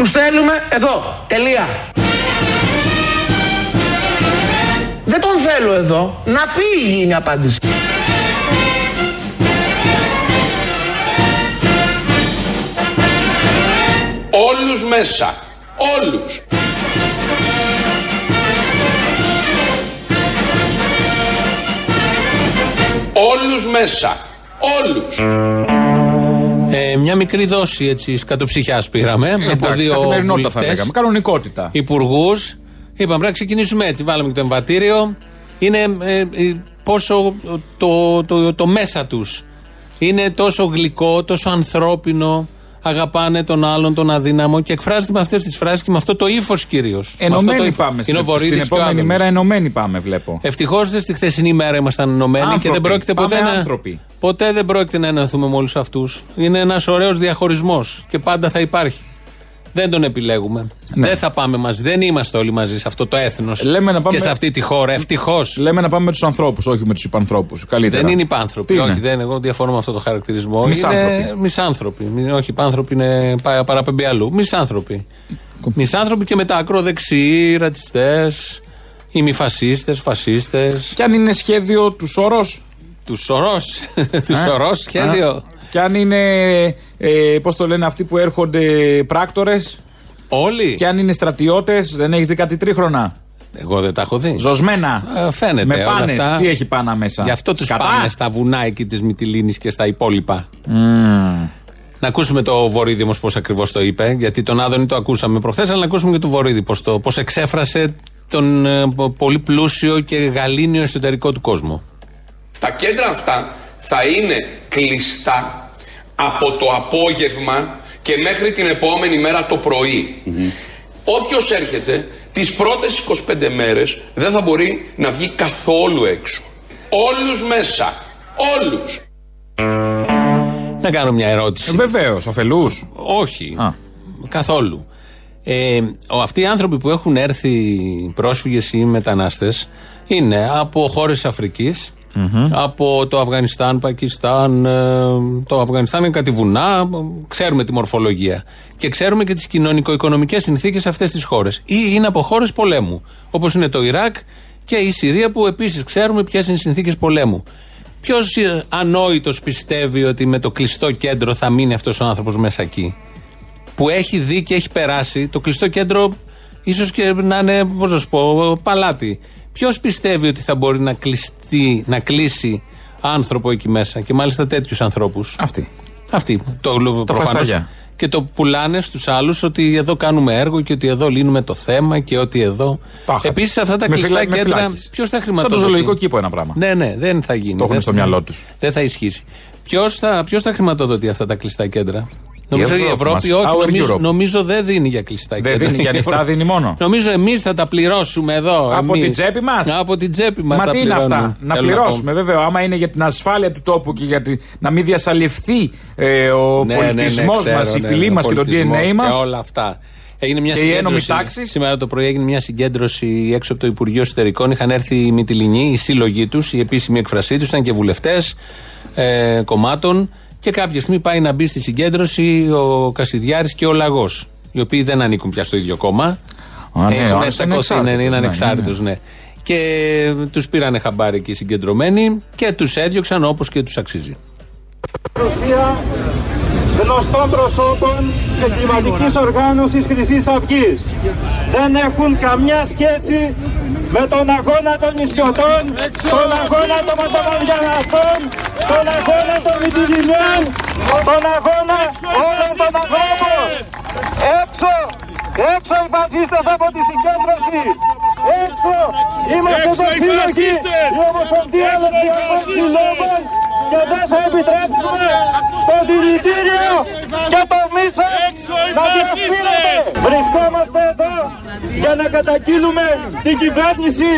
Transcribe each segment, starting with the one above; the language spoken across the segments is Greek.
Τους θέλουμε εδώ. Τελεία. Δεν τον θέλω εδώ. Να φύγει είναι η απάντηση. Όλους μέσα. Όλους. Όλους μέσα. Όλους. Ε, μια μικρή δόση έτσι σκατοψυχιάς πήραμε. Ε, από εντάξει, δύο καθημερινότητα θα βουλευτές, λέγαμε. Κανονικότητα. υπουργούς. Είπαμε πρέπει να ξεκινήσουμε έτσι. Βάλαμε και το εμβατήριο. Είναι ε, ε, πόσο το, το, το, μέσα τους είναι τόσο γλυκό, τόσο ανθρώπινο. Αγαπάνε τον άλλον, τον αδύναμο και εκφράζεται με αυτές τις φράσεις και με αυτό το ύφος κυρίως. Ενωμένοι πάμε. Είναι ο Στην, Βορύδης στην και ο επόμενη Άδωνης. μέρα ενωμένοι πάμε, βλέπω. Ευτυχώς στη χθεσινή μέρα ήμασταν ενωμένοι και Άνθρωποι. δεν πρόκειται ποτέ Πάμε να. άνθρωποι. Ποτέ δεν πρόκειται να ενωθούμε με όλους αυτούς. Είναι ένας ωραίος διαχωρισμός και πάντα θα υπάρχει. Δεν τον επιλέγουμε. Ναι. Δεν θα πάμε μαζί. Δεν είμαστε όλοι μαζί σε αυτό το έθνος Λέμε να πάμε- και σε αυτή τη χώρα. Ευτυχώς. Λέμε να πάμε με τους ανθρώπους, όχι με τους υπανθρώπους. Καλύτερα. Δεν είναι υπάνθρωποι. Τι όχι, είναι; δεν, εγώ διαφωνώ με αυτό το χαρακτηρισμό. Μισάνθρωποι. Είναι μισάνθρωποι. Μη- Όχι, υπάνθρωποι είναι πα- παραπέμπει αλλού. Μισάνθρωποι. Μισάνθρωποι και μετά ακροδεξιοί, ρατσιστές, ημιφασίστες, φασίστες. Και αν είναι σχέδιο του Σόρος. Του σωρός. Του Ε; σωρός σχέδιο. Και αν είναι, ε, πώς το λένε, αυτοί που έρχονται πράκτορες. Όλοι. Και αν είναι στρατιώτες, δεν έχεις δει κάτι τρίχρονα. Εγώ δεν τα έχω δει. Ζωσμένα. Ε, φαίνεται Με όλα πάνες. αυτά. Τι έχει πάνω μέσα; Γι' αυτό τους Σκατά; πάμε στα βουνά εκεί της Μυτιλίνης και στα υπόλοιπα. Να ακούσουμε το Βορύδη όμως πώς ακριβώς το είπε, γιατί τον Άδωνη το ακούσαμε προχθές, αλλά να ακούσουμε και του Βορύδη πώς πώς εξέφρασε τον ε, πολύ πλούσιο και γαλήνιο εσωτερικό του κόσμο. Τα κέντρα αυτά θα είναι κλειστά από το απόγευμα και μέχρι την επόμενη μέρα το πρωί. Όποιος έρχεται τις πρώτες 25 μέρες δεν θα μπορεί να βγει καθόλου έξω. Όλους μέσα. Όλους. Να κάνω μια ερώτηση. Βεβαίως, ωφελού. Όχι. Α. Καθόλου. Ε, ο- αυτοί οι άνθρωποι που έχουν έρθει πρόσφυγες ή μετανάστες είναι από χώρες Αφρικής, από το Αφγανιστάν, Πακιστάν, ε, το Αφγανιστάν είναι κάτι βουνά, ξέρουμε τη μορφολογία και ξέρουμε και τις κοινωνικο-οικονομικές συνθήκες σε αυτές τις χώρες ή είναι από χώρες πολέμου όπως είναι το Ιράκ και η Συρία που επίσης ξέρουμε ποιες είναι οι συνθήκες πολέμου. Ποιος ανόητος πιστεύει ότι με το κλειστό κέντρο θα μείνει αυτός ο άνθρωπος μέσα εκεί; Που έχει δει και έχει περάσει το κλειστό κέντρο, ίσως και να είναι, πώς να σου πω, παλάτι. Ποιος πιστεύει ότι θα μπορεί να κλειστεί, να κλείσει άνθρωπο εκεί μέσα και μάλιστα τέτοιους ανθρώπους; Αυτή. Αυτοί. Το, προφανώς, φασταγιά. Και το πουλάνε στους άλλους ότι εδώ κάνουμε έργο και ότι εδώ λύνουμε το θέμα και ότι εδώ. Τα είχα. Επίσης αυτά τα Με κλειστά φυλα- με κέντρα. φυλάκιση. Ποιος θα Σαν το χρηματοδοτεί; ζωολογικό κήπο ένα πράγμα. Ναι, ναι, δεν θα γίνει. Το έχουν Δεν- στο μυαλό τους. Δεν θα ισχύσει. Ποιος θα, ποιος θα χρηματοδοτεί αυτά τα κλειστά κέντρα; Νομίζω η Ευρώπη Ευρώπη, μας. όχι. Our Νομίζω, Europe. νομίζω δεν δίνει για κλειστά Δεν κέντρα. δίνει, για ανοιχτά δίνει μόνο. Νομίζω εμείς θα τα πληρώσουμε εδώ. Από εμείς. την τσέπη μας; Από την τσέπη μας. Μα τα τι είναι πληρώνουμε. αυτά. Να Θέλω πληρώσουμε, βέβαια. Άμα είναι για την ασφάλεια του τόπου και για τη- να μην διασαλευθεί ε, ο Ναι, ναι, ναι, πολιτισμός ξέρω, μας, η ναι, φυλή ο μας και το πολιτισμός DNA Και μας. όλα αυτά. Έγινε μια Και η ένομη συγκέντρωση. τάξη. Σήμερα το πρωί έγινε μια συγκέντρωση έξω από το Υπουργείο Εσωτερικών. Είχαν έρθει οι Μυτιλινοί, οι σύλλογοι τους, η επίσημη εκφρασή τους, ήταν και βουλευτές ε, κομμάτων. Και κάποια στιγμή πάει να μπει στη συγκέντρωση ο Κασιδιάρης και ο Λαγός. Οι οποίοι δεν ανήκουν πια στο ίδιο κόμμα. Α, ναι, Έχουν ο άλλος εξακωθεί, είναι ναι, είναι ανεξάρτητος, ανεξάρτητο, ναι. Και τους πήρανε χαμπάρι εκεί συγκεντρωμένοι και τους έδιωξαν όπως και τους αξίζει. Ρωσία γνωστών προσώπων της εγκληματικής οργάνωσης Χρυσής Αυγής. Δεν έχουν καμιά σχέση με τον αγώνα των νησιωτών, τον αγώνα των ματοβαδιαναστών, τον αγώνα των Μητυλινιών, τον αγώνα όλων των ανθρώπων. Έξω! Έξω οι φασίστες από τη συγκέντρωση! Έξω! Είμαστε το σύλλογοι! Η Ομοσπονδία Λευκιωτών Συλλόγων και δεν θα επιτρέψουμε το δηλητήριο και το μίσος να διασπείρεται. Βρισκόμαστε εδώ για να καταγγείλουμε την κυβέρνηση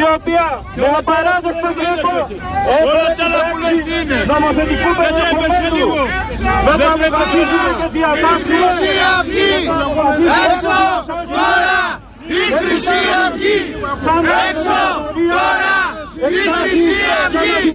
η οποία με απαράδεκτο τρόπο έχει επιτρέψει νομοθετικού περιεχομένου να τα μετασύσουμε και διατάσσουμε έξω. τώρα. Η Χρυσή Αυγή έξω. τώρα. η Χρυσή Αυγή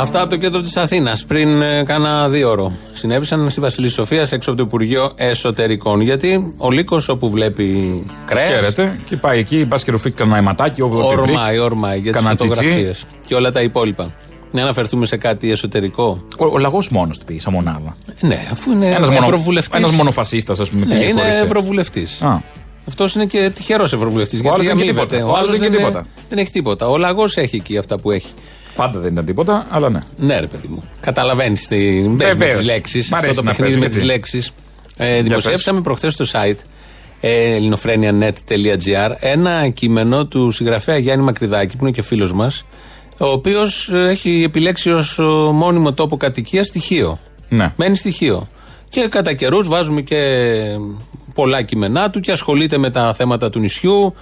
Αυτά από το κέντρο της Αθήνας πριν ε, κάνα δύο ώρο. Συνέβησαν στη Βασιλής Σοφίας έξω από το Υπουργείο Εσωτερικών. Γιατί ο Λύκος όπου βλέπει κρέα. Χαίρεται και πάει εκεί, πα και ρουφεί κανένα αιματάκι. όπου τη βρει. Ορμάει, ορμάει για τις Κανένα τσιτσί. φωτογραφίες και όλα τα υπόλοιπα. Να αναφερθούμε σε κάτι εσωτερικό. Ο, ο λαγός μόνος του πήγε, σαν μονάδα. Ναι, αφού είναι Ένας μονο, ευρωβουλευτής. ένας μονοφασίστας, ας πούμε. Ναι, πήγε είναι χωρίς, ε, ευρωβουλευτής. Α, Αυτός είναι και τυχερός ευρωβουλευτής. άλλος δεν έχει αμείβεται. τίποτα. Ο άλλος δεν έχει είναι- τίποτα. Δεν έχει τίποτα. Ο λαγός έχει εκεί αυτά που έχει. Πάντα δεν ήταν τίποτα, αλλά ναι. Ναι, ρε παιδί μου. Καταλαβαίνεις τι. Μπες με Βεβαίως. τι λέξεις. Μ' Αυτό αρέσει το να παιχνίδι παίζω, με τις γιατί. λέξεις. Ε, δημοσιεύσαμε προχθές στο site ε, ελληνοφρένια.net.gr ένα κείμενο του συγγραφέα Γιάννη Μακρυδάκη, που είναι και φίλος μας, ο οποίος έχει επιλέξει ως μόνιμο τόπο κατοικία στοιχείο. Ναι. Μένει στοιχείο. Και κατά καιρούς βάζουμε και πολλά κείμενά του και ασχολείται με τα θέματα του νησιού,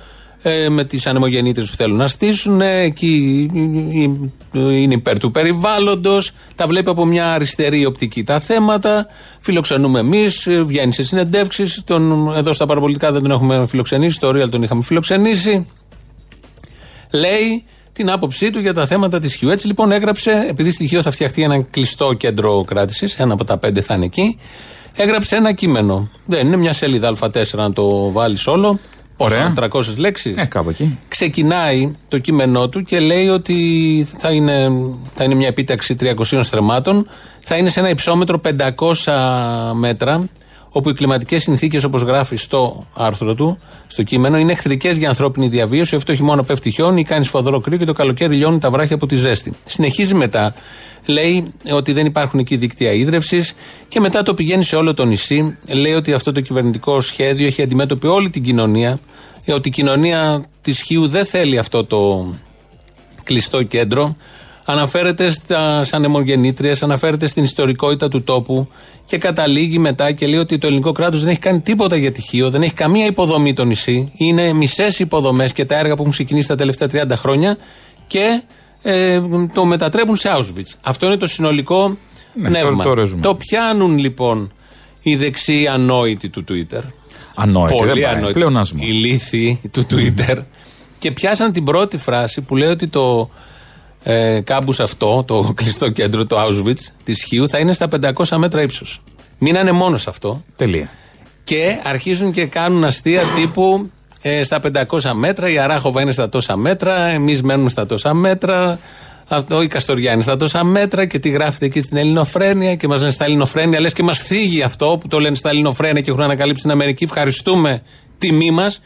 ε, με τις ανεμογεννήτρε που θέλουν να στήσουν. ε, Εκεί ε, ε, είναι υπέρ του περιβάλλοντος. Τα βλέπει από μια αριστερή οπτική τα θέματα. Φιλοξενούμε εμείς, βγαίνει σε συνεντεύξεις. Εδώ στα παραπολιτικά δεν τον έχουμε φιλοξενήσει. Στο Real τον είχαμε φιλοξενήσει λέει την άποψή του για τα θέματα της Χιού. Έτσι λοιπόν έγραψε, επειδή στοιχείο θα φτιαχτεί ένα κλειστό κέντρο κράτησης, ένα από τα πέντε θα είναι εκεί, έγραψε ένα κείμενο. Δεν είναι μια σελίδα Α4 να το βάλεις όλο. Πόσο, Ωραία. 300 λέξεις. Ε, κάπου εκεί. Ξεκινάει το κείμενό του και λέει ότι θα είναι, θα είναι μια επίταξη 300 στρεμμάτων, θα είναι σε ένα υψόμετρο 500 μέτρα, όπου οι κλιματικές συνθήκες, όπως γράφει στο άρθρο του, στο κείμενο, είναι εχθρικές για ανθρώπινη διαβίωση. Αυτό το χειμώνα πέφτει χιόνι, κάνει σφοδρό κρύο και το καλοκαίρι λιώνουν τα βράχια από τη ζέστη. Συνεχίζει μετά. Λέει ότι δεν υπάρχουν εκεί δίκτυα ίδρυυση και μετά το πηγαίνει σε όλο το νησί. Λέει ότι αυτό το κυβερνητικό σχέδιο έχει αντιμέτωπη όλη την κοινωνία. ε, Ότι η κοινωνία της Χίου δεν θέλει αυτό το κλειστό κέντρο. Αναφέρεται στα ανεμογεννήτριε, αναφέρεται στην ιστορικότητα του τόπου και καταλήγει μετά και λέει ότι το ελληνικό κράτος δεν έχει κάνει τίποτα για τυχείο, δεν έχει καμία υποδομή το νησί. Είναι μισές υποδομές και τα έργα που έχουν ξεκινήσει τα τελευταία 30 χρόνια και ε, το μετατρέπουν σε Auschwitz. Αυτό είναι το συνολικό Ναι, πνεύμα. το- το ρεζουμέ. το πιάνουν λοιπόν οι δεξιοί ανόητοι του Twitter. Ανόητο. Πολύ δεν πάει. ανόητοι. Πλεονάσμα. Οι λύθοι του Twitter. Και πιάσαν την πρώτη φράση που λέει ότι το ε, κάμπους αυτό, το κλειστό κέντρο, το Auschwitz της Χίου, θα είναι στα 500 μέτρα ύψος. Μείνανε μόνος σε αυτό. Τελεία. Και αρχίζουν και κάνουν αστεία τύπου ε, στα 500 μέτρα, η Αράχοβα είναι στα τόσα μέτρα, εμείς μένουμε στα τόσα μέτρα. Αυτό η Καστοριά είναι στα τόσα μέτρα και τι γράφεται εκεί στην Ελληνοφρένεια και μας λένε στα Ελληνοφρένεια. Λες και μας θίγει αυτό που το λένε στα Ελληνοφρένεια και έχουν ανακαλύψει στην Αμερική. Ευχαριστούμε τιμή μας.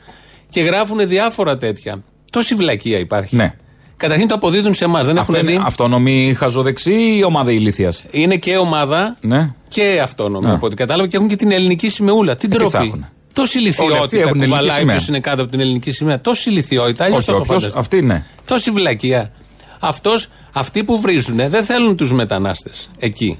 Και γράφουν διάφορα τέτοια. Τόση βλακεία υπάρχει. Ναι. Καταρχήν το αποδίδουν σε εμάς. Δεν Αυτό έχουν είναι δει. αυτόνομη χαζοδεξή ή ομάδα ηλίθεια. Είναι και ομάδα Ναι. και αυτόνομη Ναι. από ό,τι κατάλαβα και έχουν και την ελληνική σημεούλα. Την Ε, τι θα τροπή. έχουνε; Τόση Όλοι αυτοί ηλικιότητα έχουν που ελληνική βαλάει σημαία. ποιος είναι κάτω από την ελληνική σημαία. Τόση ηλικιότητα, αλλιώς Όχι, το έχω όποιος, φανταστεί. αυτή ναι. Τόση βλακεία. Αυτός, αυτοί που βρίζουν δεν θέλουν τους μετανάστες εκεί.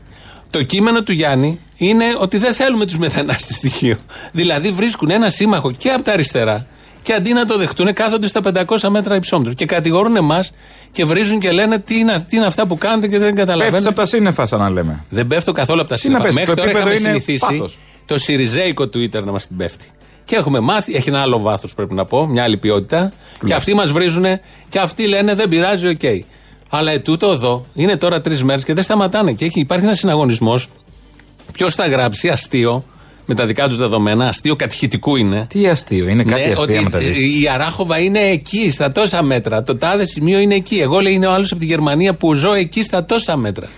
Το κείμενο του Γιάννη είναι ότι δεν θέλουμε τους μετανάστες στοιχείο. Δηλαδή βρίσκουν ένα σύμμαχο και από τα αριστερά και αντί να το δεχτούν κάθονται στα 500 μέτρα υψόμετρο και κατηγορούν εμάς και βρίζουν και λένε τι είναι, τι είναι αυτά που κάνετε και δεν Πέφτεις καταλαβαίνετε. από τα σύννεφα, σαν να λέμε. Δεν πέφτω καθόλου από τα να σύννεφα. πέσει, Μέχρι το τώρα επίπεδο είχαμε είναι συνηθίσει πάθος. το σιριζέικο Twitter να μας την πέφτει. Και έχουμε μάθει, έχει ένα άλλο βάθος πρέπει να πω, μια άλλη ποιότητα. Και αυτοί μας βρίζουν και αυτοί λένε δεν πειράζει, οκ. Αλλά ετούτο εδώ είναι τώρα τρεις μέρες και δεν σταματάνε. Και έχει, υπάρχει ένας συναγωνισμός. Ποιος θα γράψει αστείο με τα δικά τους δεδομένα, αστείο κατηχητικού είναι. Τι αστείο, είναι κάτι Ναι, αστεία ότι με τα δεις. η Αράχοβα είναι εκεί, στα τόσα μέτρα. Το τάδε σημείο είναι εκεί. Εγώ λέει είναι ο άλλος από τη Γερμανία που ζω εκεί στα τόσα μέτρα.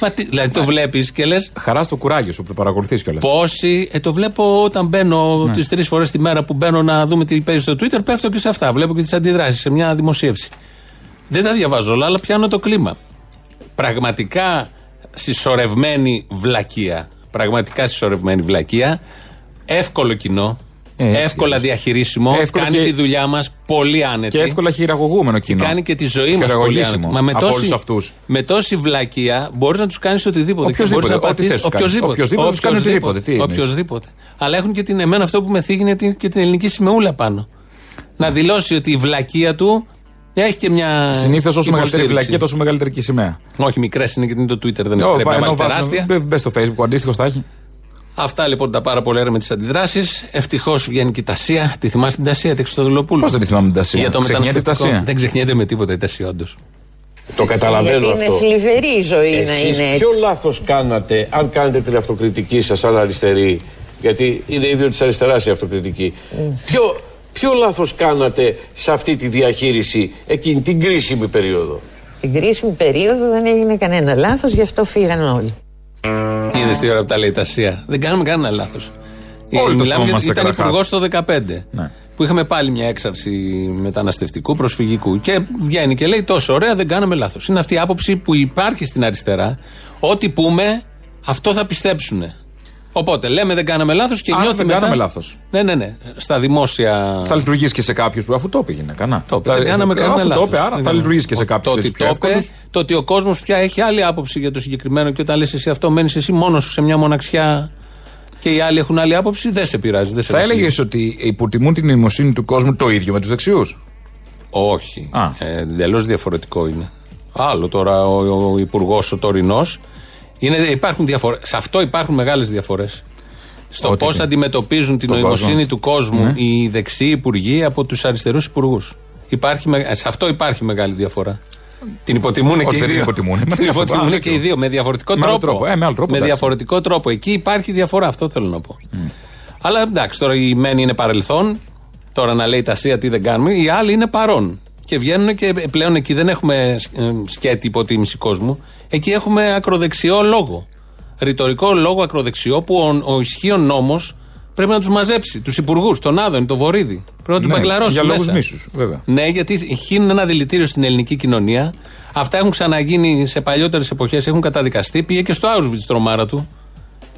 Μα τι, δηλαδή το βλέπεις και λε. Χαράς στο κουράγιο σου που παρακολουθείς κιόλας. Πόσοι. Ε, το βλέπω όταν μπαίνω Ναι. τις τρεις φορές τη μέρα που μπαίνω να δούμε τι παίζει στο Twitter, πέφτω και σε αυτά. Βλέπω και τις αντιδράσεις σε μια δημοσίευση. Δεν τα διαβάζω όλα, αλλά πιάνω το κλίμα. Πραγματικά συσσωρευμένη βλακεία. Πραγματικά συσσωρευμένη βλακεία. Εύκολο κοινό. Έτσι, εύκολα έτσι. διαχειρίσιμο. Εύκολο κάνει και- τη δουλειά μας πολύ άνετη. Και εύκολα χειραγωγούμενο κοινό. Κάνει και τη ζωή μας πολύ Χειραγωγήσιμο άνετη. Μα με από τόση, όλους αυτούς. με τόση βλακεία μπορείς να τους κάνεις οτιδήποτε. Και Οποιοςδήποτε, μπορείς να ό,τι πατήσεις- θες τους κάνεις. οποιοςδήποτε. Οποιοςδήποτε τους κάνεις οτιδήποτε. Τι εννοείς; Οποιοςδήποτε. Αλλά έχουν και την εμένα αυτό που με θίγει είναι την- και την ελληνική σημεούλα πάνω. Να δηλώσει ότι η βλακεία του έχει και μια. Συνήθως όσο μεγαλύτερη υποστήριξη. βλακία, τόσο μεγαλύτερη και η σημαία. Όχι, μικρές είναι και είναι το Twitter, δεν Ω, επιτρέπει να ενώ βάλει τεράστια. βάζουν- Μπες στο facebook, ο αντίστοιχος τα έχει. Αυτά λοιπόν τα πάρα πολλά με τις αντιδράσεις. Ευτυχώς βγαίνει και η Τασία. Τη θυμάσαι την Τασία, τη Χρυστοδουλοπούλου. Πώς δεν τη θυμάμαι την Τασία; Για το Ξεχνιέται η μεταναστευτικό. Τασία; Δεν ξεχνιέται με τίποτα η Τασία, όντως. Το καταλαβαίνω Γιατί είναι αυτό. θλιβερή η ζωή να Εσείς είναι έτσι. ποιο λάθος κάνατε, αν κάνετε την αυτοκριτική σας σαν αριστερή, γιατί είναι ίδιο της αριστεράς η αυτοκριτική. Ποιο, ποιο λάθος κάνατε σε αυτή τη διαχείριση εκείνη την κρίσιμη περίοδο; Την κρίσιμη περίοδο δεν έγινε κανένα λάθος, γι' αυτό φύγαν όλοι. Είδες τι ώρα που τα λέει τα ΣΥΑ. Δεν κάνουμε κανένα λάθος. Όλοι το Μιλάμε για θυμόμαστε ήταν καταρχάς. υπουργός το 2015. Ναι. Που είχαμε πάλι μια έξαρση μεταναστευτικού, προσφυγικού. Και βγαίνει και λέει τόσο ωραία, δεν κάναμε λάθος. Είναι αυτή η άποψη που υπάρχει στην αριστερά. Ό,τι πούμε, αυτό θα πιστέψουν. Οπότε λέμε δεν κάναμε λάθος και Άρα νιώθει δεν μετά. κάναμε λάθος. Ναι, ναι, ναι. Στα δημόσια. Θα λειτουργήσει και σε κάποιους που αφού το είπε γυναίκα. Το είπε, δεν κάναμε κανένα Αφού λάθος. το είπε, άρα θα λειτουργήσει και σε Το κάποιου ότι το είπε, το ότι ο κόσμος πια έχει άλλη άποψη για το συγκεκριμένο και όταν λες εσύ αυτό, μένεις εσύ μόνος σου σε μια μοναξιά και οι άλλοι έχουν άλλη άποψη, δεν σε πειράζει. Δεν σε Θα ενοχλεί. έλεγες ότι υποτιμούν την νοημοσύνη του κόσμου το ίδιο με τους δεξιούς; Όχι. Α. Ε, Εντελώς διαφορετικό είναι. Άλλο τώρα ο, ο, υπουργός ο τωρινός. Υπάρχουν διαφορέ. Σε αυτό υπάρχουν μεγάλες διαφορές. Στο Ότι πώς τι; αντιμετωπίζουν την Τον νοημοσύνη κόσμο. του κόσμου Ναι. οι δεξιοί υπουργοί από τους αριστερούς υπουργούς. Υπάρχει, με- σε αυτό υπάρχει μεγάλη διαφορά. Την υποτιμούν και Όχι, οι δεν την δύο. υποτιμούν. Με Την διαφορά, υποτιμούν δεν και οι ξέρω. δύο. Με διαφορετικό Με άλλο τρόπο. τρόπο. Ε, με άλλο τρόπο, εντάξει. διαφορετικό τρόπο. Εκεί υπάρχει διαφορά. Αυτό θέλω να πω. Αλλά εντάξει, τώρα η μένη είναι παρελθόν. Τώρα να λέει τα ΣΥΑ τι δεν κάνουμε. Οι άλλοι είναι παρόν. Και βγαίνουν και πλέον εκεί δεν έχουμε ε, σκέτη υποτίμηση κόσμου. Εκεί έχουμε ακροδεξιό λόγο. Ρητορικό λόγο ακροδεξιό που ο, ο ισχύον νόμος πρέπει να τους μαζέψει. Τους υπουργούς, τον Άδωνη, τον Βορύδη. Πρέπει να τους Ναι, μπαγκλαρώσει. για λόγους μέσα. μίσους, βέβαια. Ναι, γιατί χύνουν ένα δηλητήριο στην ελληνική κοινωνία. Αυτά έχουν ξαναγίνει σε παλιότερες εποχές, έχουν καταδικαστεί. Πήγε και στο Auschwitz τρομάρα του.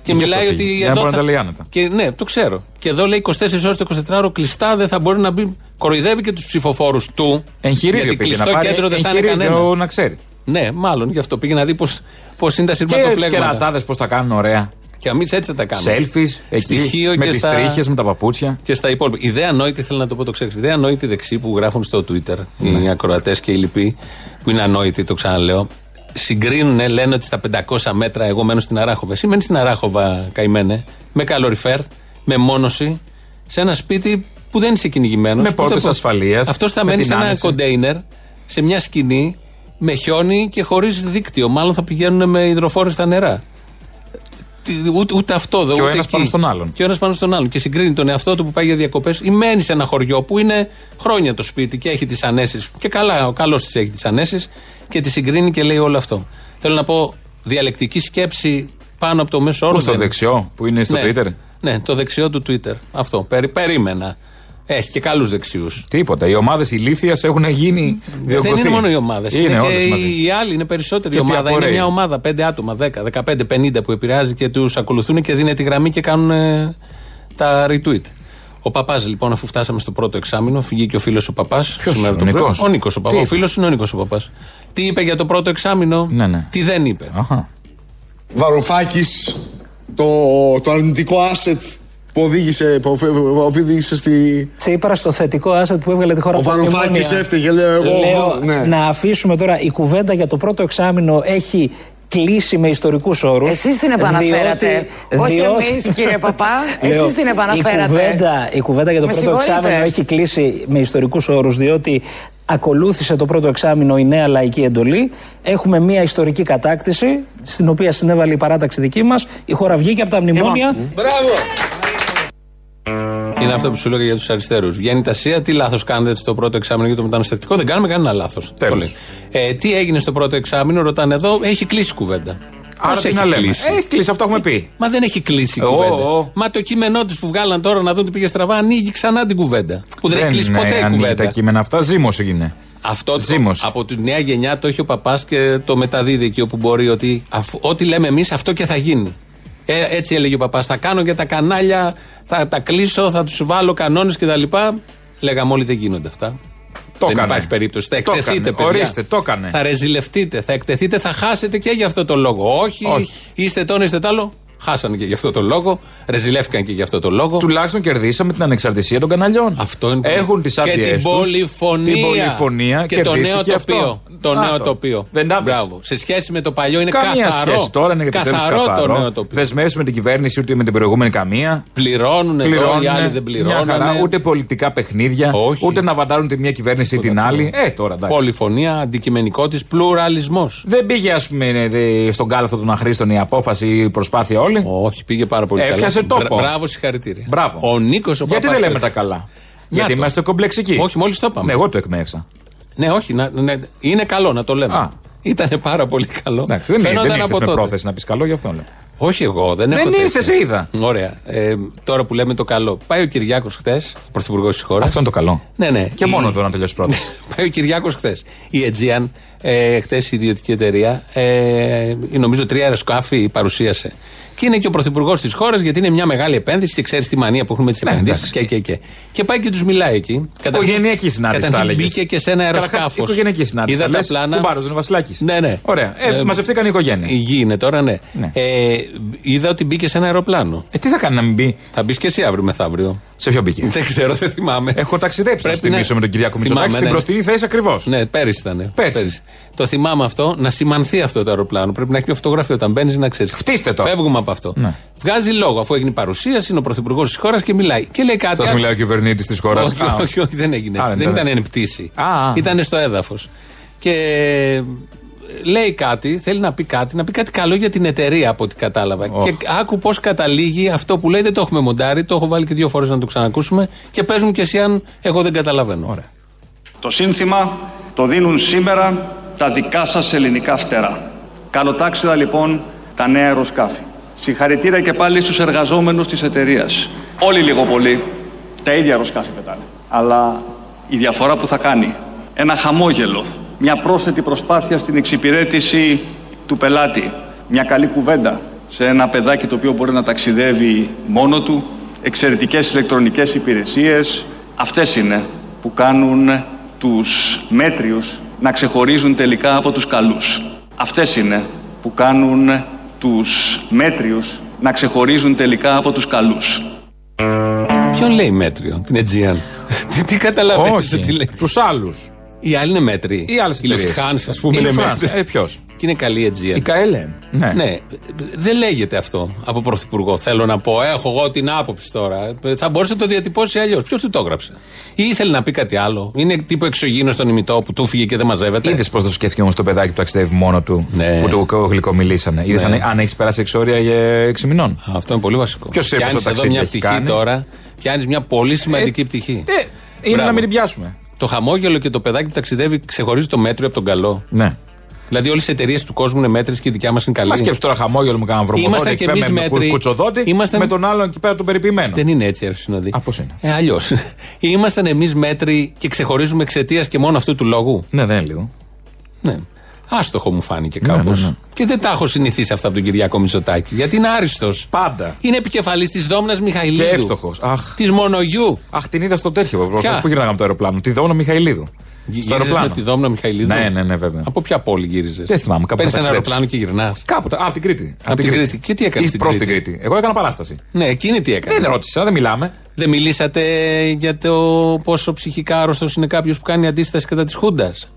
Και Και μιλάει αυτό ότι πήγε. Για να εδώ. μπορεί να θα- τα λέει άνετα. Και, ναι, το ξέρω. Και εδώ λέει 24 ώρες το 24ωρο κλειστά δεν θα μπορεί να μπει. Κοροϊδεύει και τους ψηφοφόρους του. Εγχειρίδιο γιατί πήγε κλειστό να πάρει κέντρο δεν θα είναι εγχειρίδιο κανένα. να ξέρει. Ναι, μάλλον γι' αυτό πήγε να δει πώ είναι τα Και του σειρματοπλέγματα. κερατάδες πώς τα κάνουν ωραία. Και εμεί έτσι θα τα κάνουμε. Σέλφι, εκεί, Στοιχείο με και τις στα- τρίχες, με τα παπούτσια. και στα υπόλοιπα. Η ιδέα ανόητη, θέλω να το πω το ξέρεις. Η ιδέα ανόητη δεξί που γράφουν στο Twitter, Ναι. οι ακροατές και οι λοιποί, που είναι ανόητοι, το ξαναλέω, συγκρίνουν, λένε ότι στα 500 μέτρα εγώ μένω στην Αράχοβα. Εσύ μένεις στην Αράχοβα, καημένε, με καλοριφέρ, με μόνωση, σε ένα σπίτι που δεν είσαι κυνηγημένος. Με πόρτες ασφαλείας, Αυτός θα με μένει την σε ένα άνεση. κοντέινερ, σε μια σκηνή, με χιόνι και χωρίς δίκτυο. Μάλλον θα πηγαίνουν με υδροφόρε στα νερά. Τι- Ούτε, ούτε αυτό δεν Και ο ούτε ένας εκεί. πάνω στον άλλον. Και ο ένας πάνω στον άλλον. Και συγκρίνει τον εαυτό του που πάει για διακοπές ή μένει σε ένα χωριό που είναι χρόνια το σπίτι και έχει τις ανέσεις. Και καλά, ο καλός της έχει τις ανέσεις και τη συγκρίνει και λέει όλο αυτό. Θέλω να πω διαλεκτική σκέψη πάνω από το μέσο όρο. Πού στο δεν- δεξιό που είναι στο ναι, Twitter; Ναι, το δεξιό του Twitter. Αυτό. Περι, περίμενα. Έχει και καλούς δεξιούς. Τίποτα. Οι ομάδες ηλίθεια έχουν γίνει διωγγωθεί. Δεν είναι μόνο οι ομάδες. Είναι, Είναι, όλες και μαζί. οι άλλοι, είναι περισσότεροι. Και Η τι ομάδα είναι απορρέει. μια ομάδα, 5 άτομα, 10, 15, 50 που επηρεάζει και τους ακολουθούν και δίνει τη γραμμή και κάνουν ε, τα retweet. Ο παπάς, λοιπόν, αφού φτάσαμε στο πρώτο εξάμεινο, φυγεί και ο φίλος ο παπάς. Ποιος, ο Νικός; Ο Νίκος ο Τι παπά. Ο είπε; φίλος είναι ο Νίκος ο παπάς. Τι είπε για το πρώτο εξάμεινο, Ναι, ναι. τι δεν είπε; Αχα. Βαρουφάκης, το, το αρνητικό asset που οδήγησε, που οδήγησε στη... Τσίπρας στο θετικό asset που έβγαλε τη χώρα Ο από τα Βαρουφάκης μνημόνια. έφταιγε, λέω εγώ, Λέω, ναι. να αφήσουμε τώρα η κουβέντα για το πρώτο εξάμεινο έχει κλείσει με ιστορικούς όρους. Εσείς την επαναφέρατε. Όχι εμείς, κύριε Παπά. Εσείς Λέω, την επαναφέρατε. Η κουβέντα, η κουβέντα για το Με πρώτο συγχωρείτε. εξάμεινο έχει κλείσει με ιστορικούς όρους διότι ακολούθησε το πρώτο εξάμεινο η νέα λαϊκή εντολή. Έχουμε μια ιστορική κατάκτηση στην οποία συνέβαλε η παράταξη δική μας. Η χώρα βγήκε από τα μνημόνια. Μπράβο! Είναι αυτό που σου λέγα για τους αριστερούς. Βγαίνει τα ΣΥΑ, τι λάθος κάνετε στο πρώτο εξάμεινο για το μεταναστευτικό. Δεν κάνουμε κανένα λάθος. Τέλος. Ε, τι έγινε στο πρώτο εξάμεινο, ρωτάνε εδώ, έχει κλείσει η κουβέντα. Άρα Πώς τι έχει να λέμε; κλείσει; Έχει κλείσει, αυτό έχουμε πει. Μα δεν έχει κλείσει η Ω, κουβέντα. ω. Μα το κείμενό τους που βγάλαν τώρα να δουν τι πήγε στραβά, ανοίγει ξανά την κουβέντα. Που δεν, έχει κλείσει είναι, ποτέ η ανοίγει κουβέντα. τα κείμενα αυτά, ζήμος είναι. Αυτό το, Ζήμος. από τη νέα γενιά το έχει ο παπάς και το μεταδίδει εκεί όπου μπορεί ότι αφ- ό,τι λέμε εμείς αυτό και θα γίνει. Ε, έτσι έλεγε ο παπάς. Θα κάνω και τα κανάλια, θα τα κλείσω, θα τους βάλω κανόνες κτλ. Λέγαμε όλοι δεν γίνονται αυτά. Το δεν έκανε. υπάρχει περίπτωση. Θα Το εκτεθείτε, έκανε. παιδιά. Ορίστε, το έκανε. Θα ρεζιλευτείτε, θα εκτεθείτε, θα χάσετε και για αυτό το λόγο. Όχι, Όχι. είστε τόνο, είστε τ' άλλο. Χάσανε και γι' αυτό το λόγο. Ρεζιλεύτηκαν και γι' αυτό το λόγο. Τουλάχιστον κερδίσαμε την ανεξαρτησία των καναλιών. Αυτό είναι Έχουν τις και άδειέ την πολυφωνία. Την πολυφωνία και το νέο κερδίστηκε τοπίο. αυτό. Το Να νέο το. τοπίο. Δεν τα βρεις. Μπράβο. Σε σχέση με το παλιό είναι Καμία καθαρό. σχέση τώρα είναι επιτέλους καθαρό, καθαρό. το νέο τοπίο. Δεσμεύσει με την κυβέρνηση ούτε με την προηγούμενη καμία. Πληρώνουν εδώ, οι Πληρώνουν. άλλοι δεν πληρώνουν. Μια χαρά, ούτε πολιτικά παιχνίδια. Όχι. Ούτε να βαντάρουν τη μία κυβέρνηση ή την Τίποτα, άλλη. τίποτα. Ε, τώρα εντάξει. Πολυφωνία, αντικειμενικό τη, πλουραλισμός. Δεν πήγε, ας πούμε, ε, δε- στον κάλαθο των αχρήστων η απόφαση ή η προσπάθεια όλη. Όχι, πήγε πάρα πολύ καλά. Έπιασε τόπο. Μπρα- Μπράβο, συγχαρητήρια. Μπράβο. Ο Νίκος ο Γιατί Παπάς δεν λέμε το τα έπαιξε. καλά; Να Γιατί το. είμαστε κομπλεξικοί. Όχι, μόλις το είπαμε. Ναι, εγώ το εκμεύσα. Ναι, όχι, να, ναι, είναι καλό να το λέμε. Α. Ήταν πάρα πολύ καλό. Εντάξει, δεν, Φαίνονταν δεν από ήρθες με τότε. πρόθεση να πεις καλό, γι' αυτό λέω. Όχι εγώ, δεν, Δεν έχω ήρθες, τέτοια. σε είδα. Ωραία. Ε, τώρα που λέμε το καλό. Πάει ο Κυριάκος χθες, ο πρωθυπουργός της χώρας. Αυτό είναι το καλό. Ναι, ναι. Και Η- μόνο εδώ να τελειώσει πρώτα. Πάει ο Κυριάκος χθες. Η Aegean, ε, χθε η ιδιωτική εταιρεία, ε, νομίζω τρία αεροσκάφη παρουσίασε. Και είναι και ο πρωθυπουργός της χώρας, γιατί είναι μια μεγάλη επένδυση και ξέρεις τη μανία που έχουμε με τις Ναι, επενδύσεις εντάξει. και, και, και. Και πάει και τους μιλάει εκεί. Καταρχήν- Οικογενειακή συνάντηση. τα Καταρχήν έλεγες. μπήκε και σε ένα Καταρχάς, αεροσκάφος. Οικογενειακή συνάντηση. Είδα τα τα λες, πλάνα. Κουμπάρος, δεν είναι Βασιλάκη. Ναι, ναι. Ωραία. Ε, Ε, μαζευτήκαν οι οικογένειες. Η γη είναι τώρα, ναι. Ναι. Ε, είδα ότι μπήκε σε ένα αεροπλάνο. Ε, τι θα κάνει να μην μπει; Θα μπεις και εσύ αύριο μεθαύριο. Σε ποιο μπήκε; Δεν ξέρω, δεν θυμάμαι. Έχω ταξιδέψει. Πρέπει να σου θυμίσω να- με τον Κυριάκο Θυμάμαι, Μητσοτάκη στην ναι. προστινή θέση ακριβώς. Ναι, πέρυσι ήταν. Πέρυσι. Το θυμάμαι αυτό, να σημανθεί αυτό το αεροπλάνο. Πρέπει να έχει μια φωτογραφία όταν μπαίνεις να ξέρεις. Χτίστε το. Φεύγουμε από αυτό. Ναι. Βγάζει λόγο αφού έγινε η παρουσίαση, είναι ο πρωθυπουργός της χώρας και μιλάει. Και λέει κάτι. Σας μιλάει ο κυβερνήτης της χώρας. όχι, όχι, όχι, δεν έγινε Α, έτσι. δεν δεν ήταν ήταν έτσι. εν πτήση. Α, α. Ήταν στο έδαφος. Και λέει κάτι, θέλει να πει κάτι, να πει κάτι καλό για την εταιρεία από ό,τι κατάλαβα. Οχ. Και άκου πώς καταλήγει αυτό που λέει, δεν το έχουμε μοντάρει, το έχω βάλει και δύο φορές να το ξανακούσουμε και παίζουν και εσύ αν εγώ δεν καταλαβαίνω. Ωραία. Το σύνθημα το δίνουν σήμερα τα δικά σας ελληνικά φτερά. Καλοτάξιδα λοιπόν τα νέα αεροσκάφη. Συγχαρητήρια και πάλι στους εργαζόμενους της εταιρείας. Όλοι λίγο πολύ τα ίδια αεροσκάφη πετάνε. Αλλά η διαφορά που θα κάνει ένα χαμόγελο, μια πρόσθετη προσπάθεια στην εξυπηρέτηση του πελάτη, μια καλή κουβέντα σε ένα παιδάκι το οποίο μπορεί να ταξιδεύει μόνο του, εξαιρετικές ηλεκτρονικές υπηρεσίες, αυτές είναι που κάνουν τους μέτριους να ξεχωρίζουν τελικά από τους καλούς. Αυτές είναι που κάνουν τους μέτριους να ξεχωρίζουν τελικά από τους καλούς. Ποιον λέει μέτριο, την Aegean; τι, τι καταλαβαίνεις Όχι. τι λέει; Τους άλλους. Οι άλλοι είναι μέτροι. Οι άλλε Η Lufthansa, ας πούμε, Η είναι Lufthansa. μέτρη. Ε, ποιος; Και είναι καλή η Aegean. Η ΚΑΕΛΕ. Ναι. Ναι, δεν λέγεται αυτό από πρωθυπουργό. Θέλω να πω, έχω εγώ την άποψη τώρα. Θα μπορούσε να το διατυπώσει αλλιώς. Ποιος του το έγραψε; Ή ήθελε να πει κάτι άλλο; Είναι τύπο εξωγήινο στον ημιτό που του φύγε και δεν μαζεύεται; Είδες πώς το σκέφτηκε όμως το παιδάκι που ταξιδεύει μόνο του. Ναι. Που του γλυκομιλήσανε. Είδες Ναι. αν, αν έχεις περάσει εξόρια για 6 μηνών; Αυτό είναι πολύ βασικό. Ποιος ξέρει Πιάνεις πόσο εδώ ταξίδι μια έχει πτυχή κάνει; τώρα. Πιάνεις μια πολύ σημαντική πτυχή. Ε, είναι Μπράβο. να μην την πιάσουμε. Το χαμόγελο και το παιδάκι που ταξιδεύει ξεχωρίζει το μέτριο από τον καλό. Ναι. Δηλαδή όλες οι εταιρείες του κόσμου είναι μέτρες και η δικιά μας είναι καλή. Μα σκέψει τώρα χαμόγελο μου κάναν βρωμοδότη. Ήμασταν κι εκεί πέρα εμείς με μέτροι. κουτσοδότη. Ήμασταν- Με τον άλλον εκεί πέρα τον περιποιημένο. Δεν είναι έτσι, Αεροσυνοδή. Α, πώς είναι; Ε, Αλλιώς. Ήμασταν εμείς μέτροι και ξεχωρίζουμε εξαιτίας και μόνο αυτού του λόγου; Ναι, δεν είναι λίγο. Ναι. Άστοχο μου φάνηκε Ναι, κάπως. ναι, ναι. Και δεν τα έχω συνηθίσει αυτά από τον Κυριάκο Μητσοτάκη. Γιατί είναι άριστος. Πάντα. Είναι επικεφαλής της Δόμνας Μιχαηλίδου. Και εύστοχος. Αχ. Της Μονογιού. Αχ, την είδα στο τέτοιο. Ποια; Προχθές Πού γυρνάγαμε το αεροπλάνο; Τη Δόνα Μιχαηλίδου. Στο Γύριζες αεροπλάνο. με τη Δόμνα Μιχαηλίδου; Ναι, ναι, ναι, βέβαια. Από ποια πόλη γύριζες; Δεν θυμάμαι, κάπου Παίρνεις θα ένα ταξιδέψει. αεροπλάνο και γυρνάς; Κάποτε. Α, από την Κρήτη. Από την Κρήτη. Και τι έκανες Ή στην προς Κρήτη; την Κρήτη. Εγώ έκανα παράσταση. Ναι, εκείνη τι έκανες; Δεν ρώτησα, δεν μιλάμε. Δεν μιλήσατε για το πόσο ψυχικά άρρωστος είναι κάποιος που κάνει αντίσταση κατά της Χούντας;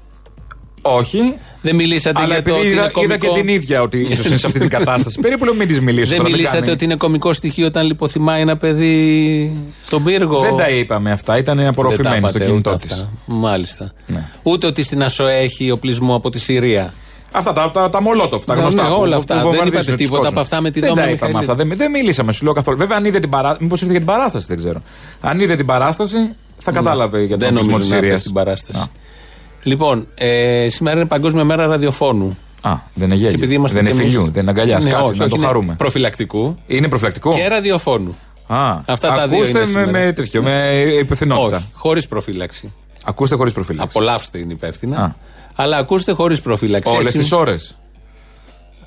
Όχι. Δεν μιλήσατε Αλλά για το επειδή ότι είδα, είναι κωμικό. είδα και την ίδια ότι ίσως είναι σε αυτή την κατάσταση. Περίπου λέω μην της μιλήσω. Δεν τώρα, μιλήσατε κάνει. ότι είναι κωμικό στοιχείο όταν λιποθυμάει ένα παιδί στον πύργο; Δεν τα είπαμε αυτά, ήταν Δεν τα απορροφημένη στο είπατε κινητό ούτε τη. αυτά. Μάλιστα. Ναι. Ούτε ότι στην ΑΣΟΕ έχει οπλισμό από τη Συρία; Αυτά τα, τα, τα μολότοφ, τα Ναι, γνωστά. ναι, που- όλα που αυτά. Δεν βομβαρδίζουν είπατε τους τίποτα κόσμους. από αυτά με τη Δεν Δόμνα τα είπαμε Μιχαηλίδου. αυτά. Δεν, δεν μιλήσαμε, σου λέω καθόλου. Βέβαια, αν είδε την παράσταση. Μήπως ήρθε για την παράσταση, δεν ξέρω. Αν είδε την παράσταση, θα κατάλαβε για τον Δεν οπλισμό νομίζω της να έρθει Συρίας. στην παράσταση. Λοιπόν, ε, σήμερα είναι Παγκόσμια Μέρα Ραδιοφώνου. Α, δεν είναι Και γέλιο. επειδή είμαστε Δεν είναι κι εμείς- φιλιού, δεν είναι αγκαλιάς. Ναι, κάτι, όχι, να όχι, το είναι χαρούμε. Προφυλακτικού Είναι προφυλακτικό; και ραδιοφώνου. Α, Αυτά τα δύο ακούστε είναι με, σήμερα. με, τέτοιο, με υπευθυνότητα. Όχι, χωρίς προφύλαξη. Ακούστε χωρίς προφύλαξη. Απολαύστε είναι υπεύθυνα. Α. Αλλά ακούστε χωρίς προφύλαξη. Όλες Έτσι, τις ώρες.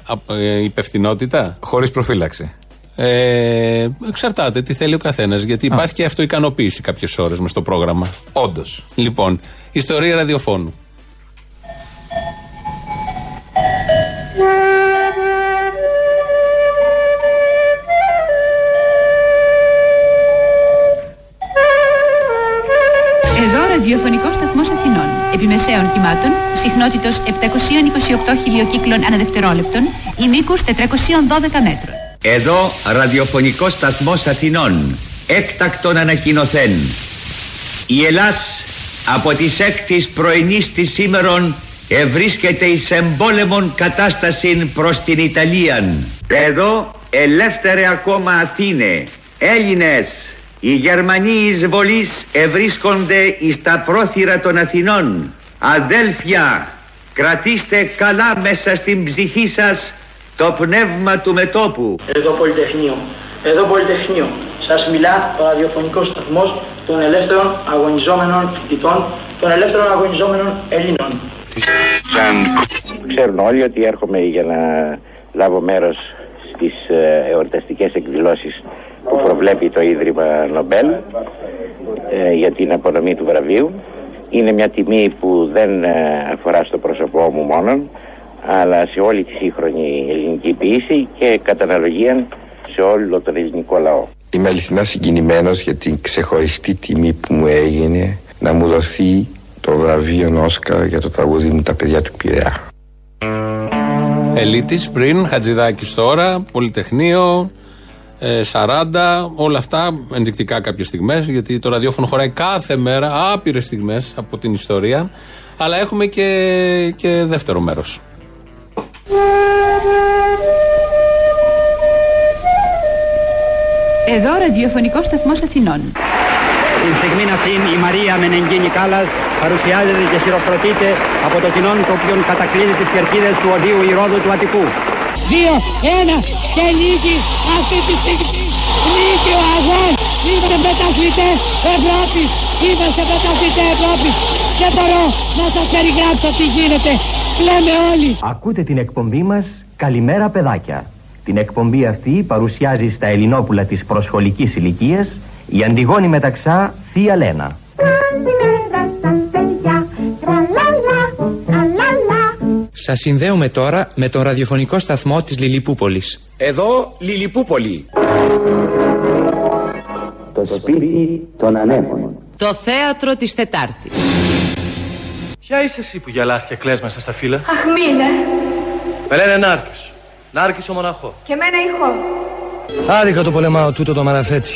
α- ε, υπευθυνότητα. Χωρίς προφύλαξη. Ε, εξαρτάται τι θέλει ο καθένας. Γιατί υπάρχει και αυτοικανοποίηση κάποιες ώρες μες στο πρόγραμμα. Όντως. Λοιπόν, ιστορία ραδιοφώνου. Εδώ ραδιοφωνικός σταθμός Αθηνών. Επιμεσαίων κυμάτων, συχνότητος 728 χιλιοκύκλων αναδευτερόλεπτων, μήκο 412 μέτρων. Εδώ ραδιοφωνικός σταθμός Αθηνών. Έκτακτον ανακοινωθέν. Η Ελλάς από τις έκτης πρωινής της σήμερον ευρίσκεται εις εμπόλεμον κατάσταση προς την Ιταλία. Εδώ ελεύθερε ακόμα Αθήνε. Έλληνες, οι Γερμανοί εισβολείς ευρίσκονται εις τα πρόθυρα των Αθηνών. Αδέλφια, κρατήστε καλά μέσα στην ψυχή σας το πνεύμα του μετόπου. Εδώ Πολυτεχνείο. Εδώ Πολυτεχνείο. Σας μιλά ο ραδιοφωνικός σταθμός των ελεύθερων αγωνιζόμενων φοιτητών, των ελεύθερων αγωνιζόμενων Ελλήνων. Ξέρουν όλοι ότι έρχομαι για να λάβω μέρος στις ε, εορταστικές εκδηλώσεις που προβλέπει το Ίδρυμα Νομπέλ ε, για την απονομή του βραβείου. Είναι μια τιμή που δεν ε, αφορά στο πρόσωπό μου μόνον, αλλά σε όλη τη σύγχρονη ελληνική ποιήση και κατά αναλογία σε όλο τον ελληνικό λαό. Είμαι αληθινά συγκινημένος για την ξεχωριστή τιμή που μου έγινε να μου δοθεί το βραβείο Όσκαρ για το τραγούδι μου «Τα παιδιά του Πειραιά». Ελίτης πριν, Χατζηδάκης τώρα, Πολυτεχνείο, 40, όλα αυτά ενδεικτικά κάποιες στιγμές γιατί το ραδιόφωνο χωράει κάθε μέρα άπειρες στιγμές από την ιστορία αλλά έχουμε και, και δεύτερο μέρος. Εδώ ραδιοφωνικός σταθμός Αθηνών. Την στιγμή αυτή η Μαρία Μενεγκίνη Κάλλας παρουσιάζεται και χειροκροτείται από το κοινό το οποίο κατακλείδει τις κερκίδες του οδείου Ηρόδου του Αττικού. Δύο, ένα και νίκη αυτή τη στιγμή. Νίκη ο αγών. Είμαστε μεταθλητές Ευρώπης. Είμαστε μεταθλητές Ευρώπης. Και μπορώ να σας περιγράψω τι γίνεται. Κλαίμε όλοι. Ακούτε την εκπομπή μας Καλημέρα παιδάκια. Την εκπομπή αυτή παρουσιάζει στα Ελληνόπουλα της προσχολικής ηλικίας η Αντιγόνη Μεταξά Θεία Λένα. Σας συνδέουμε τώρα με τον ραδιοφωνικό σταθμό της Λιλιπούπολης. Εδώ Λιλιπούπολη. Το σπίτι των ανέμων. Το θέατρο της Τετάρτης. Ποια είσαι εσύ που γελάς και κλαις μέσα στα φύλλα; Αχ, μήνε. Με λένε Νάρκης. Νάρκης ο μοναχός. Και μένα ηχό. Άδικα το πολεμάω τούτο το μαραφέτη.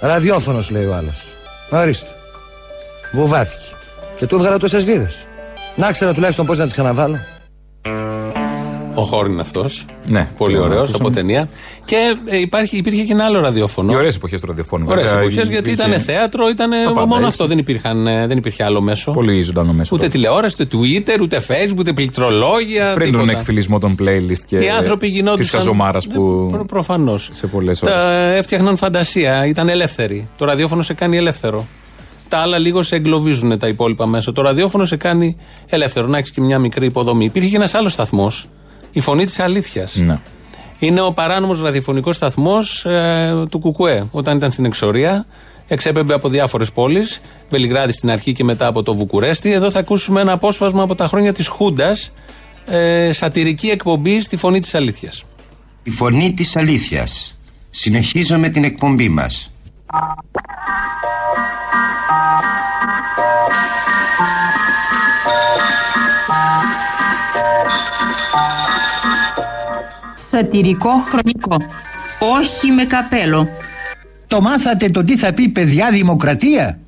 Ραδιόφωνος λέει ο άλλος. Ορίστε. Βουβάθηκε. Και του έβγαλα τόσες βίδες. Να ξέρω τουλάχιστον πώς να τις ξαναβάλω. Ο Χόρν είναι αυτός. Ναι. Πολύ ωραίος από ταινία. Και ε, υπάρχει, υπήρχε και ένα άλλο ραδιόφωνο. Οι ωραίες εποχές του ραδιοφώνου. Ωραίες εποχές γιατί ήταν θέατρο, ήταν μόνο αυτό. Δεν, υπήρχαν, ε, δεν υπήρχε άλλο μέσο. Πολύ ζωντανό μέσο. Ούτε τηλεόραση, ούτε Twitter, ούτε Facebook, ούτε πληκτρολόγια. Πριν τον εκφυλισμό των playlist και. Οι άνθρωποι γινόντουσαν. Της καζομάρας που. Ε, Προφανώς. Σε πολλές ώρες. Τα έφτιαχναν φαντασία, ήταν ελεύθεροι. Το ραδιόφωνο σε κάνει ελεύθερο. Τα άλλα λίγο σε εγκλωβίζουν τα υπόλοιπα μέσα. Το ραδιόφωνο σε κάνει ελεύθερο. Να έχεις και μια μικρή υποδομή. Υπήρχε και ένας άλλος σταθμός η φωνή της αλήθειας. Ναι. Είναι ο παράνομος ραδιοφωνικός σταθμός ε, του Κουκουέ. Όταν ήταν στην εξορία, εξέπεμπε από διάφορες πόλεις. Βελιγράδι στην αρχή και μετά από το Βουκουρέστι. Εδώ θα ακούσουμε ένα απόσπασμα από τα χρόνια της Χούντας. Ε, σατυρική εκπομπή στη φωνή της αλήθειας. Η φωνή της αλήθειας. Συνεχίζουμε την εκπομπή μας. Σατυρικό χρονικό. Όχι με καπέλο. Το μάθατε το τι θα πει παιδιά δημοκρατία;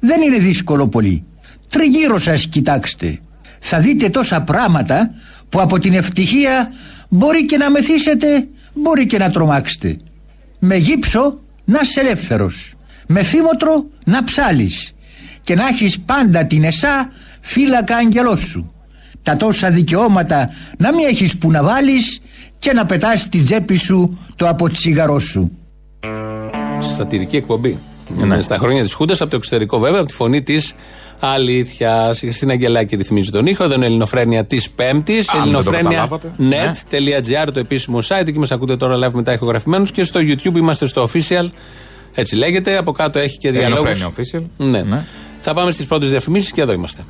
Δεν είναι δύσκολο πολύ. Τριγύρω σας κοιτάξτε. Θα δείτε τόσα πράγματα που από την ευτυχία μπορεί και να μεθύσετε, μπορεί και να τρομάξετε. Με γύψο να είσαι ελεύθερος. Με φήμοτρο να ψάλεις. Και να έχεις πάντα την εσά φύλακα αγγελός σου. Τα τόσα δικαιώματα να μην έχεις που να βάλεις και να πετάς στη τσέπη σου το αποτσίγαρό σου. Σατυρική εκπομπή. Ναι. Στα χρόνια της Χούντας, από το εξωτερικό βέβαια, από τη φωνή της αλήθεια. Στην Αγγελάκη ρυθμίζει τον ήχο. Εδώ είναι Ελληνοφρένια της Πέμπτης. Ελληνοφρένια.net.gr το επίσημο site. Εκεί μας ακούτε τώρα live μετά ηχογραφημένους. Και στο YouTube είμαστε στο official. Έτσι λέγεται. Από κάτω έχει και διαλόγους. official. Ναι. ναι. Θα πάμε στις πρώτες διαφημίσεις και εδώ είμαστε.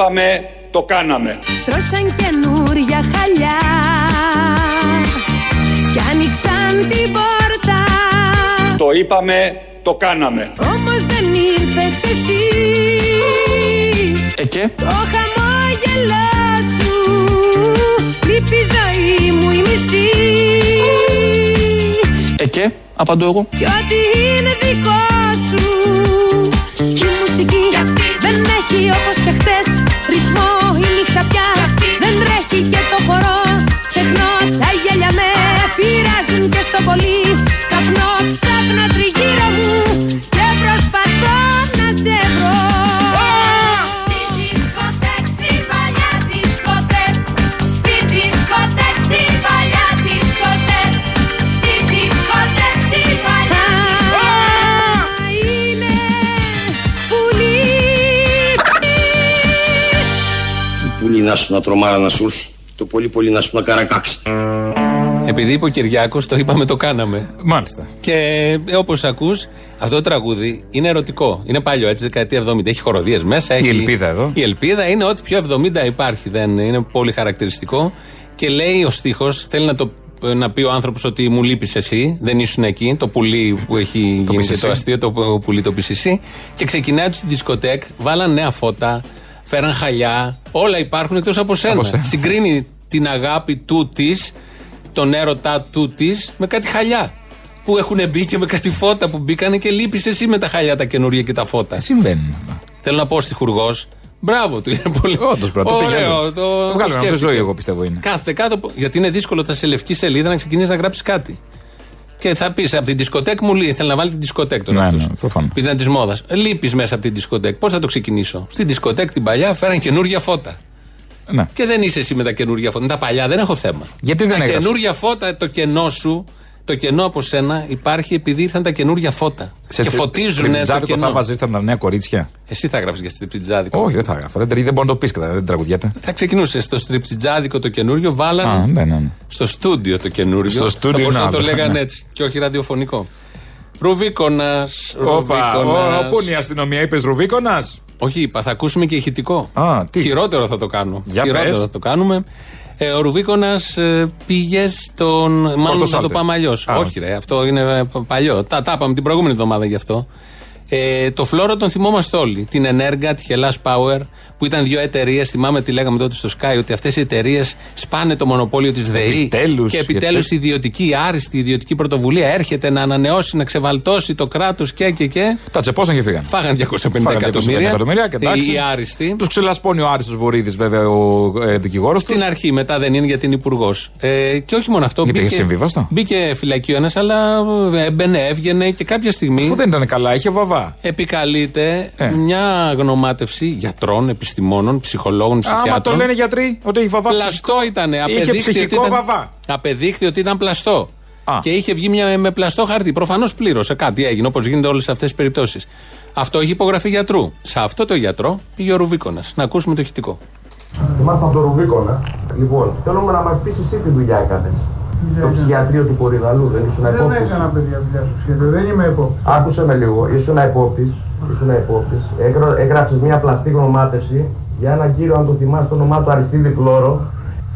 Είπαμε, το κάναμε. Στρώσαν καινούρια χαλιά Κι άνοιξαν την πόρτα Το είπαμε, το κάναμε. Όμως δεν ήρθες εσύ Ε και; Το χαμόγελό σου Λείπει η ζωή μου η μισή Ε και; Απαντώ εγώ. Κι ό,τι είναι δικό σου σου να τρομάρα να σου έρθει. Το πολύ πολύ να σου να καρακάξει. Επειδή είπε ο Κυριάκος, το είπαμε, το κάναμε. Μάλιστα. Και όπως ακούς, αυτό το τραγούδι είναι ερωτικό. Είναι παλιό, έτσι, δεκαετία 70. Έχει χοροδίες μέσα. Έχει... ελπίδα εδώ. Η ελπίδα είναι ότι πιο 70 υπάρχει. Δεν είναι πολύ χαρακτηριστικό. Και λέει ο στίχος, θέλει να, το, να πει ο άνθρωπος ότι μου λείπεις εσύ, δεν ήσουν εκεί. Το πουλί που έχει γίνει και PCC. το αστείο, το πουλί το PCC. Και ξεκινάει στην δισκοτέκ, βάλαν νέα φώτα, φέραν χαλιά. Όλα υπάρχουν εκτός από σένα. Από σένα. Συγκρίνει την αγάπη του της, τον έρωτά του της με κάτι χαλιά. Που έχουν μπει και με κάτι φώτα που μπήκανε και λείπεις εσύ με τα χαλιά τα καινούργια και τα φώτα. Συμβαίνουν αυτά; Θέλω να πω ο στιχουργό, μπράβο του. Είναι πολύ Όντως, πρέπει να το πει ωραίο. άλλο. Το, Το βγάλουμε από τη σκέφτηκε. ζωή, εγώ πιστεύω είναι. Κάθε κάτω. από- Γιατί είναι δύσκολο τα σε λευκή σελίδα να ξεκινήσεις να γράψεις κάτι. Και θα πεις από την δισκοτέκ μου λέει, θέλει να βάλει την δισκοτέκ τώρα Ναι, αυτός. ναι, προφανώς. Επειδή είναι της μόδας. Λείπεις μέσα από την δισκοτέκ. Πώς θα το ξεκινήσω; Στην δισκοτέκ την παλιά φέραν καινούργια φώτα. Ναι. Και δεν είσαι εσύ με τα καινούργια φώτα. Με τα παλιά δεν έχω θέμα. Γιατί δεν τα έγραψε; καινούργια φώτα, το κενό σου, το κενό από σένα υπάρχει επειδή ήρθαν τα καινούργια φώτα. Σε και τρι- φωτίζουν το τριπτζάδικο κενό. θα βάζεις ήρθαν τα νέα κορίτσια; Εσύ θα γράψει για στριπτιτζάδικο. Όχι, δεν θα έγραφα. Δεν, δεν μπορεί να το πεις κατά δεν τραγουδιέται. Θα ξεκινούσε στο στριπτιτζάδικο το καινούριο, βάλαν Α, ναι, ναι, ναι. στο στούντιο το καινούριο. Στο στούντιο, θα μπορούσαν να να, το ναι. λέγανε έτσι. Και όχι ραδιοφωνικό. Ρουβίκονας. Όπα, ο- πού είναι η αστυνομία, είπες Ρουβίκονας; Όχι, είπα, θα ακούσουμε και ηχητικό. Α, τι; Χειρότερο θα το κάνω. Για Χειρότερο πες. θα το κάνουμε. Ε, ο Ρουβίκονας πήγε στον. Μάλλον θα το Πορτοσάλτε. πάμε αλλιώς. Α, Όχι, ρε, αυτό είναι ε, παλιό. Τα, τα είπαμε την προηγούμενη εβδομάδα γι' αυτό. Ε, το φλόρο τον θυμόμαστε όλοι. Την Ενέργα, τη Hellas Power, που ήταν δύο εταιρείες. Θυμάμαι τι λέγαμε τότε στο Sky, ότι αυτές οι εταιρείες σπάνε το μονοπόλιο της ΔΕΗ. Επιτέλους, και επιτέλους γιατί- η ιδιωτική, η άριστη ιδιωτική πρωτοβουλία έρχεται να ανανεώσει, να ξεβαλτώσει το κράτος και και και. Τα τσεπώσαν και φύγαν. Φάγαν 250 Φάγαν 250 εκατομμύρια. εκατομμύρια και εντάξει. Οι, οι άριστοι. Τους ξελασπώνει ο Άριστος Βορύδης, βέβαια, ο ε, δικηγόρος τους. Στην αρχή, μετά δεν είναι γιατί είναι υπουργός. Ε, και όχι μόνο αυτό. Γιατί είχε συμβίβαστο. Μπήκε φυλακή ο ένας, αλλά ε, έμπαινε, έβγαινε και κάποια στιγμή. Αφού δεν ήταν καλά, είχε βαβά. Επικαλείται Ε. μια γνωμάτευση γιατρών, επιστημόνων, ψυχολόγων, Άμα ψυχιάτρων. το λένε γιατροί ότι έχει βαβά. Πλαστό ήταν. Είχε Απεδείχθη ότι ψυχικό ήταν, βαβά. απεδείχθη ότι ήταν πλαστό. Α. Και είχε βγει μια, με πλαστό χαρτί. Προφανώς πλήρωσε κάτι, έγινε όπως γίνεται όλες αυτές τις περιπτώσεις. Αυτό έχει υπογραφή γιατρού. Σε αυτό το γιατρό πήγε ο Ρουβίκονας. Να ακούσουμε το ηχητικό. Θυμάστε από το Ρουβίκονα. Λοιπόν, θέλουμε να μας πεις εσύ τι δουλειά έκανες. Στο ψυχιατρίο του Κορυδαλού, δεν ήσουν Δεν υπόπτη. έκανα παιδιά δουλειά στο ψυχιατρίο, δεν είμαι υπόπτη. Άκουσε με λίγο, ήσουν υπόπτη. Ήσουν υπόπτη. Έγραψες μια πλαστή γνωμάτευση για έναν κύριο, αν το θυμάσαι, το όνομά του Αριστίδη Κλώρο.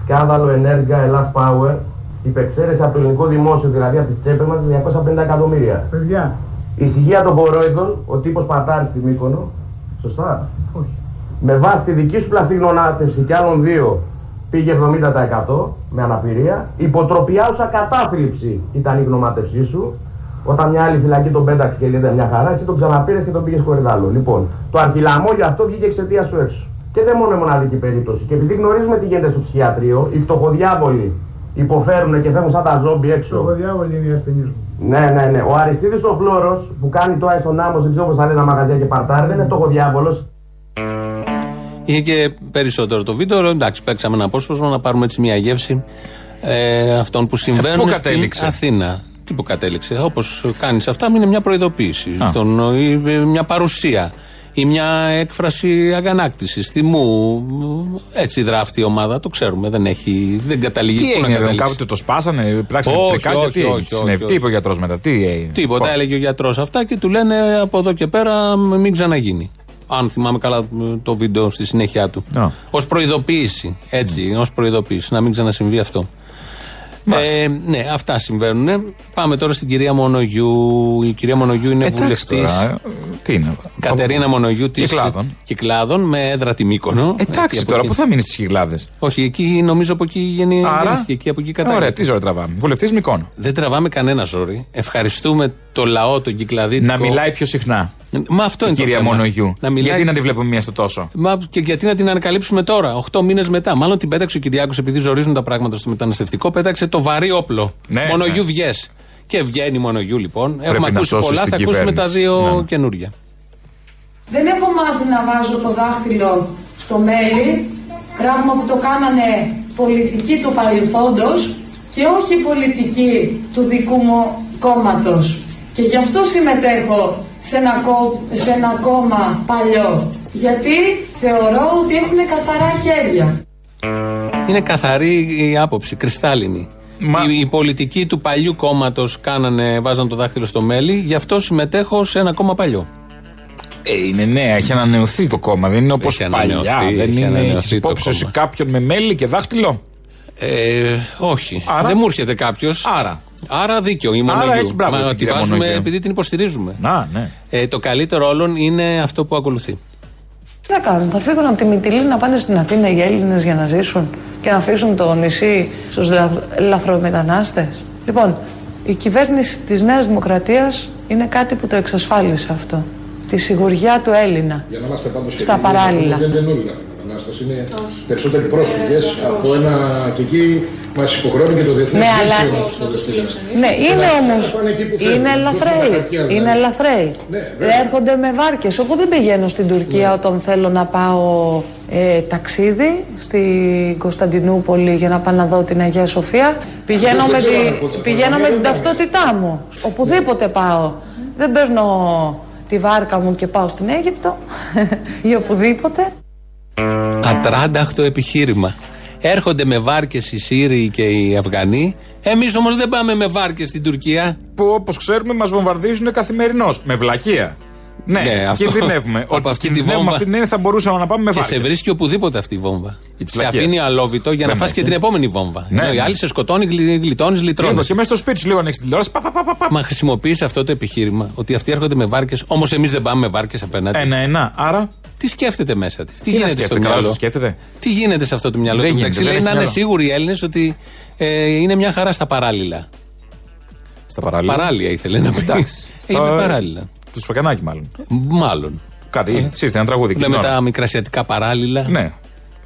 Σκάνδαλο ενέργεια Ελλάς Power. Υπεξαίρεση από το ελληνικό δημόσιο, δηλαδή από τις τσέπες μας, 250 εκατομμύρια. Παιδιά, Η ησυχία των πορόιδων, ο τύπος πατάρι στη Μύκονο. Σωστά. Όχι. Με βάση τη δική σου πλαστή γνωμάτευση και άλλων δύο πήγε 70% με αναπηρία. Υποτροπιάουσα κατάθλιψη ήταν η γνωμάτευσή σου. Όταν μια άλλη φυλακή τον πέταξε και λέτε μια χαρά, εσύ τον ξαναπήρες και τον πήγες χωριδάλο. Λοιπόν, το αρχιλαμόγιο αυτό βγήκε εξαιτίας σου έξω. Και δεν μόνο η μοναδική περίπτωση. Και επειδή γνωρίζουμε τι γίνεται στο ψυχιατρίο, οι φτωχοδιάβολοι υποφέρουν και φεύγουν σαν τα ζόμπι έξω. το διάβολο είναι η ασθενή μου. Ναι, ναι, ναι. Ο Αριστίδης ο Φλόρος που κάνει το στον άμμο, δεν ξέρω πώς θα λένε τα μαγαζιά και παρτάρι, δεν είναι φτωχοδιάβολος. Είχε και περισσότερο το βίντεο. Εντάξει, παίξαμε ένα απόσπασμα να πάρουμε έτσι μια γεύση ε, αυτών που συμβαίνουν πού στην κατέληξε; Αθήνα. Τι που κατέληξε; Όπως κάνεις αυτά, είναι μια προειδοποίηση. Α. Στον, ή, ε, μια παρουσία. ή μια έκφραση αγανάκτησης, θυμού. Έτσι δράφτει η ομάδα, το ξέρουμε. Δεν, έχει, δεν καταλήγει Τι πού να έγινε, καταλήξει. κάποτε το σπάσανε, πράξανε Όχι, τρικάκια, όχι, τι; όχι, έγινε, όχι, συνέβη, όχι. τι είπε ο γιατρός μετά, τι έγινε; Τίποτα, πώς; έλεγε ο γιατρός αυτά και του λένε από εδώ και πέρα μην ξαναγίνει. Αν θυμάμαι καλά το βίντεο στη συνέχεια του. Α. Ω προειδοποίηση. Έτσι, ως προειδοποίηση. Να μην ξανασυμβεί αυτό. Ε, ναι, αυτά συμβαίνουν. Πάμε τώρα στην κυρία Μονογιού. Η κυρία Μονογιού είναι Εντάξει βουλευτής. τώρα, ε, Τι είναι; Κατερίνα Μονογιού της Κυκλάδων. Κυκλάδων με έδρα τη Μύκονο. Έτσι, Εντάξει από τώρα, εκεί. πού θα μείνεις στις χιλιάδε. Όχι, εκεί νομίζω από εκεί γεννη- Άρα; γεννήθηκε. Εκεί, από εκεί κατάγεται. Ωραία, τι ζωή τραβάμε; Βουλευτής Μικόνο. Δεν τραβάμε κανένα ζόρι. Ευχαριστούμε το λαό, τον κυκλαδίτικο. Να μιλάει πιο συχνά. Μα αυτό Η είναι το κυρία θέμα. Μονογιού. Να μιλάει... Γιατί να τη βλέπουμε μία στο τόσο; Μα και γιατί να την ανακαλύψουμε τώρα, 8 μήνες μετά. Μάλλον την πέταξε ο Κυριάκος επειδή ζορίζουν τα πράγματα στο μεταναστευτικό. Πέταξε το βαρύ όπλο. Ναι, Μονογιού ναι. βγες. Και βγαίνει Μονογιού λοιπόν. Πρέπει Έχουμε να ακούσει σώσεις πολλά, την θα ακούσουμε τα κυβέρνηση. δύο Ναι. καινούρια. Δεν έχω μάθει να βάζω το δάχτυλο στο μέλι, πράγμα που το κάνανε πολιτικοί του παρελθόντος και όχι πολιτικοί του δικού μου κόμματος. Και γι' αυτό συμμετέχω σε ένα, κο- σε ένα κόμμα παλιό. Γιατί θεωρώ ότι έχουν καθαρά χέρια. Είναι καθαρή η άποψη, κρυστάλλινη. Οι, οι πολιτικοί του παλιού κόμματος βάζαν το δάχτυλο στο μέλι, γι' αυτό συμμετέχω σε ένα κόμμα παλιό. Ε, είναι νέα, έχει ανανεωθεί το κόμμα. Δεν είναι όπως Έχει παλιά. ανανεωθεί, Δεν έχει είναι. ανανεωθεί Έχει το υπόψη κόμμα. σου κάποιον με μέλι και δάχτυλο; Ε, όχι. Άρα; Δεν μου έρχεται κάποιος. Άρα. Άρα δίκιο η Άρα Μονογιού. έχει μπράβο Μα την τη κυρία βάζουμε Μονογιού. επειδή την υποστηρίζουμε. Να, ναι. Ε, το καλύτερο όλων είναι αυτό που ακολουθεί. Τι να κάνουν, θα φύγουν από τη Μυτιλή να πάνε στην Αθήνα οι Έλληνες για να ζήσουν και να αφήσουν το νησί στους λα- λαθρομετανάστες. Λοιπόν, η κυβέρνηση της Νέας Δημοκρατίας είναι κάτι που το εξασφάλισε αυτό. Τη σιγουριά του Έλληνα. Για να είμαστε πάντως Στα ειλικρινείς, παράλληλα. Δεν είναι όλοι λαθρομετανάστες, είναι περισσότεροι πρόσφυγες από ένα και εκεί μας υποχρεώνει και το διεθνές Ναι, αλλά- δίκαιο να τους αποδεχτούμε. Ναι, Και είναι να όμως, πάνε εκεί που θέλουν, είναι τους δώσουν τα ελαφραίοι, χαρτιά, δηλαδή. είναι ελαφραίοι. Ναι, βέβαια. Έρχονται με βάρκες. Εγώ δεν πηγαίνω στην Τουρκία Ναι. όταν θέλω να πάω ε, ταξίδι στην Κωνσταντινούπολη για να πάω να δω την Αγία Σοφία. Πηγαίνω δεν με, ξέρω τη, αν πότε θα πηγαίνω πάω, με την δεν ταυτότητά μου. Οπουδήποτε πάω. Δεν παίρνω τη βάρκα μου και πάω στην Αίγυπτο ή οπουδήποτε. Ατράνταχτο επιχείρημα. Έρχονται με βάρκες οι Σύριοι και οι Αφγανοί. Εμείς όμως δεν πάμε με βάρκες στην Τουρκία. Που όπως ξέρουμε μας βομβαρδίζουν καθημερινώς. Με βλακεία. Ναι, Ναι, αυτό. κινδυνεύουμε. Από Ότι αυτή τη κινδυνεύουμε βόμβα. αυτή την έννοια θα μπορούσαμε να πάμε με Και βάρκες. σε βρίσκει οπουδήποτε αυτή η βόμβα. τις Σε βλακίες. αφήνει αλόβητο για να Δεν φας και έχει. την επόμενη βόμβα. Ναι, Ενώ η ναι. άλλη σε σκοτώνει, γλιτώνεις, λυτρώνεις. Λίγο και μέσα στο σπίτι σου λίγο ανοίξει τηλεόραση. Πα, πα, πα, πα, πα. Μα χρησιμοποιείς αυτό το επιχείρημα ότι αυτοί έρχονται με βάρκες, όμως εμείς δεν πάμε με βάρκες απέναντι. Ένα-ένα. Άρα. Τι σκέφτεται μέσα της, τι, Τι να γίνεται στο σκέφτεται, καλά μυαλό; σου σκέφτεται. Τι γίνεται σε αυτό το μυαλό Δεν του. γίνεται, μεταξύ, δεν λέει έχει να είναι μυαλό. σίγουροι οι Έλληνες ότι ε, είναι μια χαρά στα παράλληλα. Στα παράλληλα. Παράλια ήθελε να πει. Εντάξει. Ε, είναι παράλληλα. Του Σφακανάκη μάλλον. Μάλλον. Κάτι. Τη ήρθε ένα τραγούδι. Λέμε εκείνη την τα ώρα. μικρασιατικά παράλληλα. Ναι.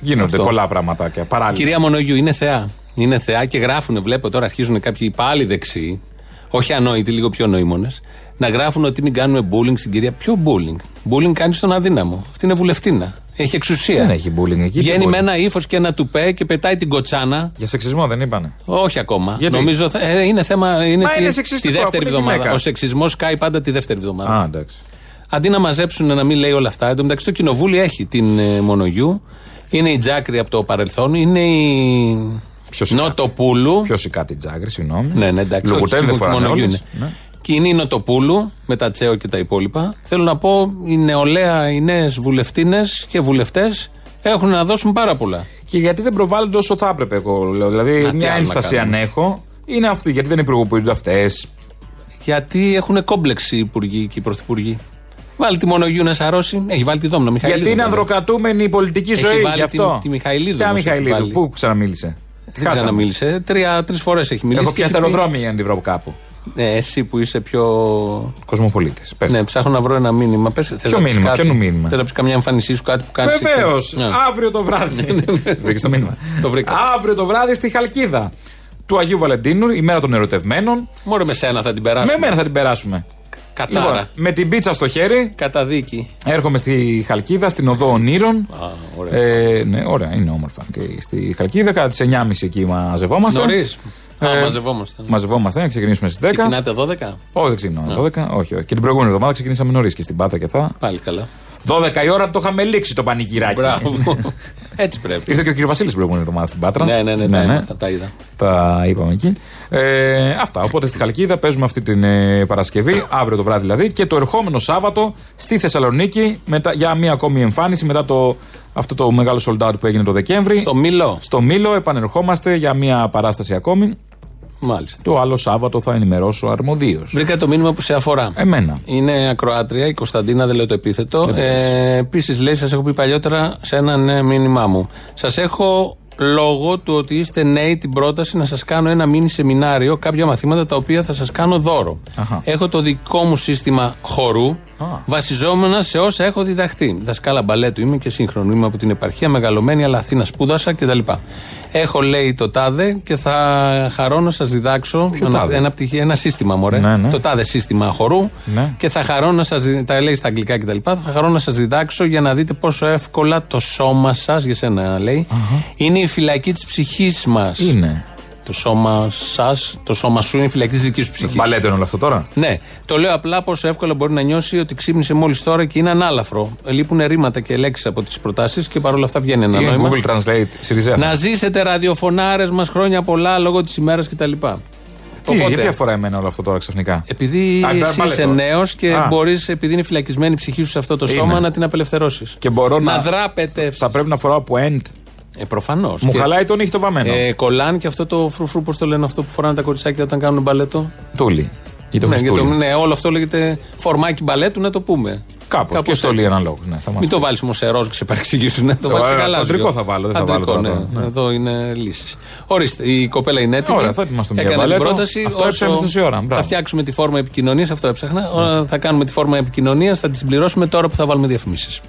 Γίνονται Αυτό. πολλά πραγματάκια. Παράλληλα. Κυρία Μονογιού είναι θεά. Είναι θεά και γράφουν, βλέπω τώρα αρχίζουν κάποιοι πάλι δεξιοί, όχι ανόητοι, λίγο πιο νοήμονες, να γράφουν ότι μην κάνουμε bullying στην κυρία. Ποιο bullying; Bullying κάνει στον αδύναμο. Αυτή είναι βουλευτήνα. Έχει εξουσία. Δεν έχει bullying εκεί. Βγαίνει τι με bullying. ένα ύφος και ένα τουπέ και πετάει την κοτσάνα. Για σεξισμό δεν είπανε. Όχι ακόμα. Γιατί; Νομίζω θα- ε, είναι θέμα. Είναι, Μα τη, είναι τη σεξιστικό, δεύτερη αφού είναι εβδομάδα. γυναίκα. Ο σεξισμός κάει πάντα τη δεύτερη εβδομάδα. Α, εντάξει. Αντί να μαζέψουν να μην λέει όλα αυτά, εν τω μεταξύ το κοινοβούλιο έχει την ε, Μονογιού, είναι η Τζάκρη από το παρελθόν, είναι η Νοτοπούλου. Ποιος η κάτι τζάγκρι, συγγνώμη. Ναι, ναι, εντάξει. Λογουτένδε όχι, φοράνε Μονογιού όλες. είναι. Ναι. Και είναι η Νοτοπούλου με τα Τσέο και τα υπόλοιπα. Θέλω να πω, η νεολαία, οι νέες βουλευτίνες και βουλευτές έχουν να δώσουν πάρα πολλά. Και γιατί δεν προβάλλονται όσο θα έπρεπε, εγώ λέω. Δηλαδή, Μα τι μια άλλο να ένσταση αν κάνουμε; έχω, είναι αυτή. Γιατί δεν υπουργοποιούνται αυτές. Γιατί έχουν κόμπλεξη οι υπουργοί και οι πρωθυπουργοί. Βάλει τη Μονογιού να σαρώσει. Έχει βάλει τη Δόμνα Μιχαηλίδου. Γιατί είναι βέβαια. ανδροκρατούμενη η πολιτική Έχει ζωή. βάλει Γι' αυτό. τη- τη Μιχαηλίδου Ποια όμως έχει Μιχαηλίδου, βάλει. πού ξαναμίλησε; Δεν ξαναμίλησε. Τρεις φορές έχει μιλήσει. Έχω και πιάσει έχει πει- αεροδρόμια για να τη βρω κάπου. Ναι, εσύ που είσαι πιο. Κοσμοπολίτης. Ναι, ψάχνω να βρω ένα μήνυμα. Πες, θες Ποιο να πεις μήνυμα, κάτι; ποιο μήνυμα; Θέλω να πεις καμιά εμφάνισή σου, κάτι που κάνεις. Βεβαίως. Αύριο το βράδυ. Βρήκες το μήνυμα. Το βρήκα. Αύριο το βράδυ στη Χαλκίδα του Αγίου Βαλεντίνου, η μέρα των ερωτευμένων. Μόνο με σένα θα την περάσουμε. Με μένα θα την περάσουμε. Κατάρα. Λοιπόν, με την πίτσα στο χέρι. Καταδίκη. Έρχομαι στη Χαλκίδα, στην οδό Ονείρων. ωραία. Ε, ναι, ωραία, είναι όμορφα. Και στη Χαλκίδα, κατά τις 9.30 εκεί μαζευόμαστε. Νωρίς. Α, Ε, μαζευόμαστε. Μαζευόμαστε, να ξεκινήσουμε στις 10. Ξεκινάτε 12. Όχι, δεν ξεκινάμε 12. Όχι, όχι. Και την προηγούμενη εβδομάδα ξεκινήσαμε νωρίς και στην Πάτρα και θα. Πάλι καλά. 12 η ώρα το είχαμε λήξει το πανηγυράκι. Μπράβο. Έτσι πρέπει. Ήρθε και ο κύριος Βασίλης την προηγούμενη εβδομάδα στην Πάτρα. Ναι, ναι, ναι, τα έμαθα, τα είδα. Τα είπαμε εκεί. Ε, αυτά. Οπότε στη Χαλκίδα παίζουμε αυτή την ε, Παρασκευή, αύριο το βράδυ δηλαδή, και το ερχόμενο Σάββατο στη Θεσσαλονίκη μετά, για μία ακόμη εμφάνιση μετά το, αυτό το μεγάλο sold out που έγινε το Δεκέμβρη. Στο Μήλο. Στο Μήλο επανερχόμαστε για μία παράσταση ακόμη. Μάλιστα. Το άλλο Σάββατο θα ενημερώσω αρμοδίως. Βρήκα το μήνυμα που σε αφορά. Εμένα. Είναι ακροάτρια, η Κωνσταντίνα, δεν λέω το επίθετο. Ε, Επίσης, λέει, σας έχω πει παλιότερα σε ένα ναι, μήνυμά μου. Σας έχω λόγω του ότι είστε νέοι την πρόταση να σας κάνω ένα μίνι σεμινάριο, κάποια μαθήματα τα οποία θα σας κάνω δώρο. Αχα. Έχω το δικό μου σύστημα χορού, βασιζόμενα σε όσα έχω διδαχθεί. Δασκάλα μπαλέτου είμαι και σύγχρονο. Είμαι από την επαρχία, μεγαλωμένη, αλλά Αθήνα σπούδασα κτλ. Έχω λέει το τάδε και θα χαρώ να σας διδάξω ένα, τάδε; ένα, πτυχίο- ένα σύστημα, μωρέ. Ναι, ναι. Το τάδε σύστημα χορού. Ναι. Και θα χαρώ να σας. Τα λέει στα αγγλικά κτλ. Θα χαρώ να σας διδάξω για να δείτε πόσο εύκολα το σώμα σας, για σένα λέει, είναι η φυλακή της ψυχής μας. Είναι. Το σώμα σας, το σώμα σου είναι η φυλακή τη δικής σου ψυχής. Μπαλέτο είναι όλο αυτό τώρα; Ναι. Το λέω απλά πόσο εύκολα μπορεί να νιώσει ότι ξύπνησε μόλις τώρα και είναι ανάλαφρο. Λείπουν ρήματα και λέξεις από τις προτάσεις και παρόλα αυτά βγαίνει ένα Είναι νόημα. Google Translate, Σιριζέα. Να ζήσετε ραδιοφωνάρες μας χρόνια πολλά λόγω της ημέρας κτλ. Τι, γιατί αφορά εμένα όλο αυτό τώρα ξαφνικά; Επειδή Α, εσύ μπαλέτο. είσαι νέος και Α. μπορείς, επειδή είναι φυλακισμένη η ψυχή σου σε αυτό το Είναι. σώμα, να την απελευθερώσεις. Και μπορώ να. Να δράπετε. Θα πρέπει να φοράω από end. Ε, Προφανώς. Μου χαλάει τον ήχη το βαμμένο. Ε, κολάν και αυτό το φρουφρού, πώς το λένε αυτό που φοράνε τα κοριτσάκια όταν κάνουν μπαλέτο; Τούλι. Ή το ναι, Χριστούλη. για το- ναι, όλο αυτό λέγεται φορμάκι μπαλέτου, να το πούμε. Κάπως, και Κάπως στο έτσι. λέει αναλόγω. Ναι, θα μας Μην πεις. το βάλεις όμως σε ροζ και σε παρεξηγήσουν. Ναι, το Ε, βάλεις σε ε, γαλάζιο. αντρικό θα βάλω, δεν θα βάλω Αντρικό, τώρα, ναι. ναι. Εδώ είναι λύσει. Ορίστε, η κοπέλα είναι έτοιμη. Ωραία, θα ετοιμαστούμε για Έκανε την μπαλέτο. πρόταση. Αυτό έψαχνες τόση ώρα. Μπράβο. Θα φτιάξουμε τη φόρμα επικοινωνίας, αυτό έψαχνα. Όλα Θα κάνουμε τη φόρμα επικοινωνίας, θα τη συμπληρώσουμε τώρα που θα βάλουμε διαφημίσεις.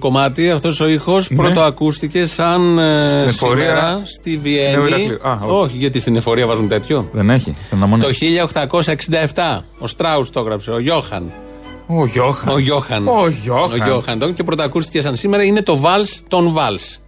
Κομμάτι, αυτός ο ήχος, πρώτο ακούστηκε σαν ε, Ναι. Στην εφορία- σήμερα στη Νέου Βιέννη. Ηρακλείου. Α, όχι. όχι. γιατί στην εφορία βάζουν τέτοιο. Δεν έχει. Στην αναμονή. Το 1867 ο Στράους το έγραψε, ο Γιώχαν. Ο Γιώχαν. Ο Γιώχαν. Ο Γιώχαν. Ο Γιώχαν. Το- Και πρωτοακούστηκε σαν σήμερα είναι το Βάλς των Βάλς.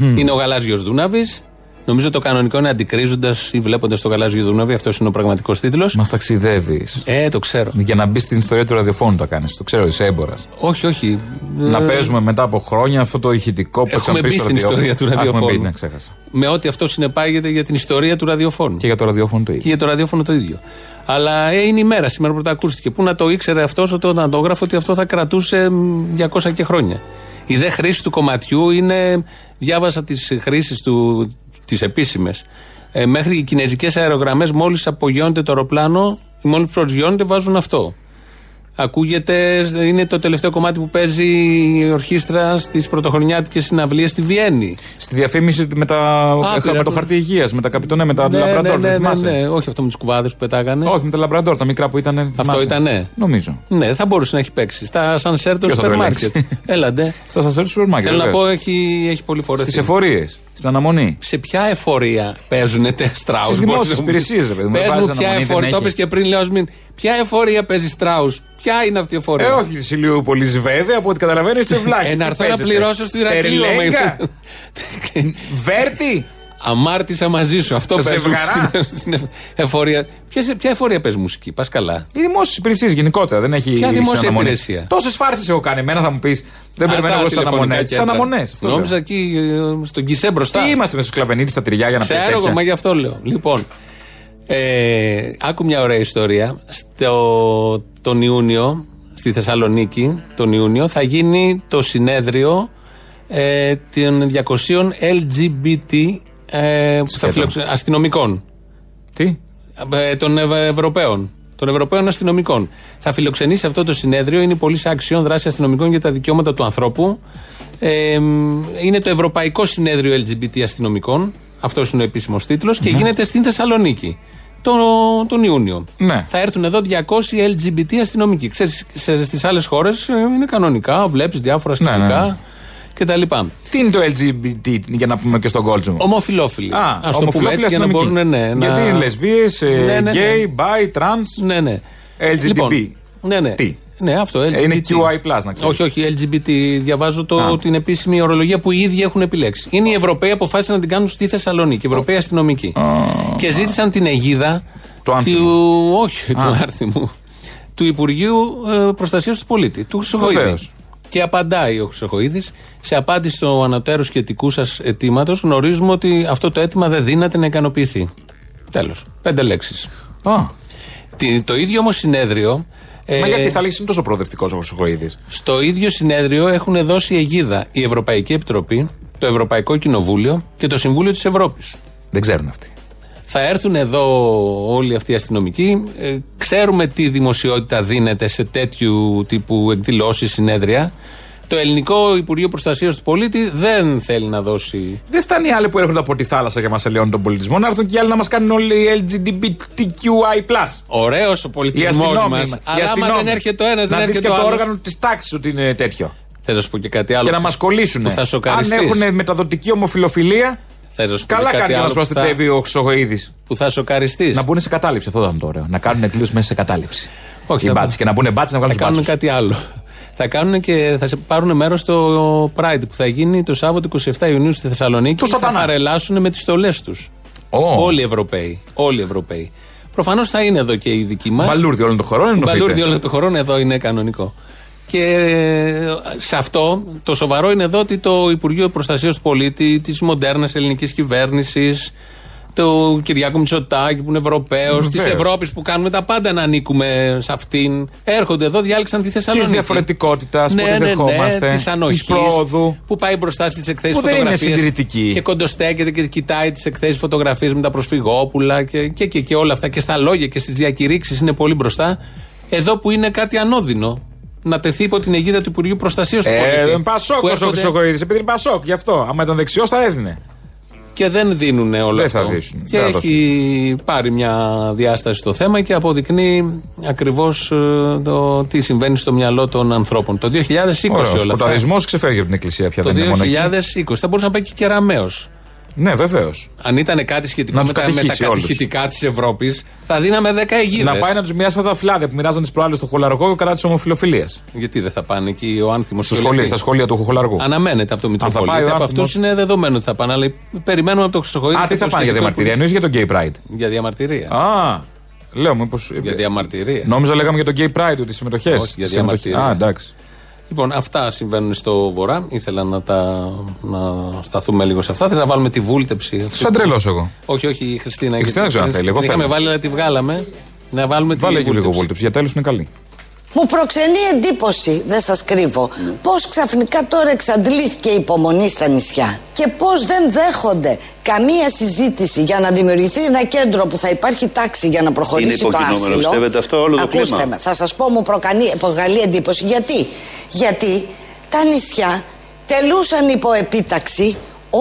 Είναι ο Γαλάζιος Δούναβης. Νομίζω το κανονικό είναι αντικρίζοντας ή βλέποντας το Γαλάζιο Δούναβη. Αυτός είναι ο πραγματικός τίτλος. Μας ταξιδεύεις. Ε, το ξέρω. Για να μπεις στην ιστορία του ραδιοφώνου το κάνεις. Το ξέρω, είσαι έμπορας. Όχι, όχι. Να Ε, παίζουμε μετά από χρόνια αυτό το ηχητικό που Έχουμε είχαμε πει μπει στο στην ραδιόφωνο. ιστορία του Α, έχουμε ραδιοφώνου. μπει, ναι, ξέχασα. Με ό,τι αυτό συνεπάγεται για την ιστορία του ραδιοφώνου. Και για το ραδιόφωνο το Και ίδιο. για το ραδιόφωνο το ίδιο. Αλλά ε, είναι η μέρα σήμερα που ακούστηκε. Πού να το ήξερε αυτός όταν το έγραφε ότι αυτό θα κρατούσε μ, 200 και χρόνια. Η δε χρήση του κομματιού είναι. Διάβασα τις χρήσεις του, τις επίσημες. Ε, μέχρι οι κινέζικες αερογραμμές, μόλις απογειώνεται το αεροπλάνο, μόλι προσγειώνεται, βάζουν αυτό. Ακούγεται, είναι το τελευταίο κομμάτι που παίζει η ορχήστρα στις πρωτοχρονιάτικες συναυλίες στη Βιέννη. Στη διαφήμιση με, τα... Άπειρα. με το χαρτί υγείας, με τα καπιτονέ, με τα Ναι, λαμπραντόρ. ναι, ναι, θυμάσαι; ναι, ναι. Όχι αυτό με τι κουβάδες που πετάγανε. Όχι, με τα λαμπραντόρ, τα μικρά που ήταν. Αυτό ήτανε. Νομίζω. Ναι, θα μπορούσε να έχει παίξει. Στα σανσέρ των Ποιος θα το σούπερ μάρκετ. ελέγξει; Έλαντε. Στα σασέρ του σούπερ μάρκετ. Θέλω να βεβαίως. πω, έχει, έχει πολύ φορές. Στις εφορίες, στην αναμονή. Σε ποια εφορία παίζουν τε Στράου. Στις δημόσιες υπηρεσίες, ρε παιδί μου. Πες Βάζεις μου, ποια αναμονή, δεν εφορία. Το έχεις. είπες και πριν, λέω μην. Ποια εφορία παίζει Στράου. Ποια είναι αυτή η εφορία; Ε, όχι της Ηλιούπολης βέβαια, από ό,τι καταλαβαίνω είστε βλάχοι. Ε, να έρθω να πληρώσω στο Ηρακλείο. Τερλέγκα. Βέρτι. Αμάρτησα μαζί σου. Αυτό Το παίζουν ζευγαρά; στην, στην εφορία. Ποιες- ποια εφορία παίζει μουσική, πας καλά. Οι δημόσιες υπηρεσίες γενικότερα δεν έχει. Ποια στην δημόσια αναμονή. υπηρεσία; Τόσες φάρσες έχω κάνει. Εμένα θα μου πεις. Δεν περιμένω Αυτά εγώ στις τηλεφωνικά αναμονές. Τι κέντρα. αναμονές. Νόμιζα εκεί ε, στον Κισέ μπροστά. Τι είμαστε με στους κλαβενίτε στα τυριά για να πει. Ξέρω εγώ, μα γι' αυτό λέω. Λοιπόν, ε, άκου μια ωραία ιστορία. Στο, τον Ιούνιο, στη Θεσσαλονίκη, τον Ιούνιο, θα γίνει το συνέδριο ε, των 200 LGBT ε, που θα Σχέτο. φιλοξε- αστυνομικών. Τι; Ε, των Ευ- Ευρωπαίων. των Ευρωπαίων αστυνομικών. Θα φιλοξενήσει αυτό το συνέδριο. Είναι η πολύ άξιον δράση αστυνομικών για τα δικαιώματα του ανθρώπου. Ε, είναι το Ευρωπαϊκό Συνέδριο LGBT Αστυνομικών. Αυτός είναι ο επίσημος τίτλος. Και γίνεται στην Θεσσαλονίκη τον, τον Ιούνιο. Ναι. Θα έρθουν εδώ 200 LGBT αστυνομικοί. Ξέρεις, στις άλλες χώρες είναι κανονικά, βλέπεις διάφορα Ναι, σκηνικά ναι. Κτλ. Τι είναι το LGBT, για να πούμε και στον κόσμο. Ομοφυλόφιλοι. Α, Ας το πούμε έτσι για να αστυνομικοί. μπορούν ναι, να- Γιατί είναι λεσβίες, Ναι, ναι, ναι. γκέι, bi, τρανς, Ναι, ναι. LGBT. Λοιπόν, ναι, ναι. Τι; Ναι, αυτό. LGBT. Ε, είναι QI+, να ξέρεις. Όχι, όχι, LGBT. Διαβάζω το, Α. την επίσημη ορολογία που οι ίδιοι έχουν επιλέξει. Είναι οι Ευρωπαίοι αποφάσισαν να την κάνουν στη Θεσσαλονίκη. Ευρωπαίοι αστυνομικοί. Και ζήτησαν την αιγίδα Το άνθιμο. του. Όχι, του Α. άρθιμου. Του Υπουργείου ε, Προστασίας του Πολίτη, του Χρυσοχοίδη. Βεβαίως. Και απαντάει ο Χρυσοχοίδης σε απάντηση στο ανωτέρω σχετικού σας αιτήματος. Γνωρίζουμε ότι αυτό το αίτημα δεν δύναται να ικανοποιηθεί. Τέλος. Πέντε λέξεις. Το ίδιο όμως συνέδριο. Μα ε, γιατί θα λέγεις είναι τόσο προοδευτικός ο Χρυσοκοίδη. στο ίδιο συνέδριο έχουν δώσει αιγίδα η Ευρωπαϊκή Επιτροπή, το Ευρωπαϊκό Κοινοβούλιο και το Συμβούλιο της Ευρώπης. Δεν ξέρουν αυτοί. Θα έρθουν εδώ όλοι αυτοί οι αστυνομικοί. Ε, ξέρουμε τι δημοσιότητα δίνεται σε τέτοιου τύπου εκδηλώσεις, συνέδρια. Το Ελληνικό Υπουργείο Προστασίας του Πολίτη δεν θέλει να δώσει. Δεν φτάνει οι άλλοι που έρχονται από τη θάλασσα και μας ελαιώνουν τον πολιτισμό, να έρθουν και οι άλλοι να μας κάνουν όλοι LGBTQI. Ωραίος ο πολιτισμός μας. Αλλά άμα δεν έρχεται ο ένας, δεν να δεις έρχεται και ο το άλλος. όργανο της τάξης ότι είναι τέτοιο. Θε να σου πω και κάτι άλλο. Και να μας κολλήσουν. Που θα Αν σοκαριστείς. έχουν μεταδοτική ομοφιλοφιλία, Θες να σου πω καλά και κάτι κάνει να άλλο μα που θα- προστατεύει ο Χρυσοκοίδη. Που θα σοκαριστείς. Να μπουν σε κατάληψη, αυτό ήταν το ωραίο. Να κάνουν εκκλήρωση μέσα σε κατάληψη. Όχι, Οι θα- μπάτσοι. Και να μπουν μπάτσοι να βγάλουν Θα κάνουν μπάτσους. κάτι άλλο. Θα κάνουν και θα σε πάρουν μέρος στο Pride που θα γίνει το Σάββατο 27 Ιουνίου στη Θεσσαλονίκη. Του και θα σατανά. παρελάσουν με τις στολές τους. Όλοι οι Ευρωπαίοι. Όλοι οι Ευρωπαίοι. Προφανώς θα είναι εδώ και οι δικοί μας. Μπαλούρδι όλων των χωρών εννοείται. Μπαλούρδι όλων των χωρών εδώ είναι κανονικό. Και ε, σε αυτό το σοβαρό είναι εδώ ότι το Υπουργείο Προστασίας του Πολίτη της μοντέρνας ελληνικής κυβέρνησης, του Κυριάκου Μητσοτάκη που είναι Ευρωπαίος, της Βεβαίως. Ευρώπης που κάνουμε τα πάντα να ανήκουμε σε αυτήν, έρχονται εδώ, διάλεξαν τη Θεσσαλονίκη. Της διαφορετικότητας που ναι, τη ναι, δεχόμαστε. ναι, της ανοχής. της πρόοδου. Που πάει μπροστά στις εκθέσεις Που δεν είναι φωτογραφίες. συντηρητική. Και κοντοστέκεται και κοιτάει τις εκθέσεις φωτογραφίες με τα προσφυγόπουλα και, και, και, και όλα αυτά. Και στα λόγια και στις διακηρύξεις είναι πολύ μπροστά. Εδώ που είναι κάτι ανώδυνο. Να τεθεί υπό την αιγίδα του Υπουργείου Προστασίας του Πολίτη. Ε, Πασόκ που ο έρχονται Χρυσοκοίδη, επειδή είναι Πασόκ, γι' αυτό. Άμα ήταν δεξιός θα έδινε. Και δεν δίνουν όλο Δεν αυτό. θα δείσουν. Και Δεν θα έχει πάρει μια διάσταση στο θέμα και αποδεικνύει ακριβώς το τι συμβαίνει στο μυαλό των ανθρώπων. Το 2020 όλα Ο αυτά. σκοταδισμό ξεφεύγει από την εκκλησία πια. Το δεν είναι μόνο εκεί. 2020 θα μπορούσε να πάει και κεραμαίο. Ναι, βεβαίως. Αν ήταν κάτι σχετικό Να με τους τα, με τα κατηχήσει όλους. κατηχητικά της Ευρώπης, θα δίναμε 10 αιγίδες. Να πάει να τους μοιράσει αυτά τα φυλάδια που μοιράζαν τι προάλλες στο χολαργό κατά της ομοφιλοφιλίας. Γιατί δεν θα πάνε εκεί ο άνθιμος Στα σχολεία, στα σχολεία του χολαργού. Αναμένεται από το Αν θα πάει Μητροπολίτη. ο Από άνθιμος- αυτού είναι δεδομένο ότι θα πάνε. Αλλά περιμένουμε από το Χρυσοχοίδη. Α, και τι θα το πάνε για σχετικό διαμαρτυρία, εννοείς για τον Gay Pride; Υπουργείο. Για διαμαρτυρία. Α, λέω μήπω. Για διαμαρτυρία. Νόμιζα λέγαμε για τον Gay Pride ότι συμμετοχέ. Όχι, για διαμαρτυρία. Α, εντάξει. Λοιπόν, αυτά συμβαίνουν στο Βορρά. Ήθελα να, τα, να σταθούμε λίγο σε αυτά. Θες να βάλουμε τη βούλτεψη. αυτή Σαν που- τρελός εγώ. Όχι, όχι, η Χριστίνα. Η Χριστίνα δεν ξέρω αν θέλει, εγώ Την είχαμε θέλω. βάλει, αλλά τη βγάλαμε. Να βάλουμε Βάλε τη και λίγο βούλτεψη. βόλτεψη, για τέλος είναι καλή. Μου προξενεί εντύπωση, δεν σας κρύβω, πώς ξαφνικά τώρα εξαντλήθηκε η υπομονή στα νησιά και πώς δεν δέχονται καμία συζήτηση για να δημιουργηθεί ένα κέντρο που θα υπάρχει τάξη για να προχωρήσει Είναι το υποκειμενόμενο, άσυλο. πιστεύετε αυτό, όλο το Ακούστε κλίμα; με, θα σας πω μου προκανεί, προκαλεί εντύπωση. Γιατί, γιατί τα νησιά τελούσαν υπό επίταξη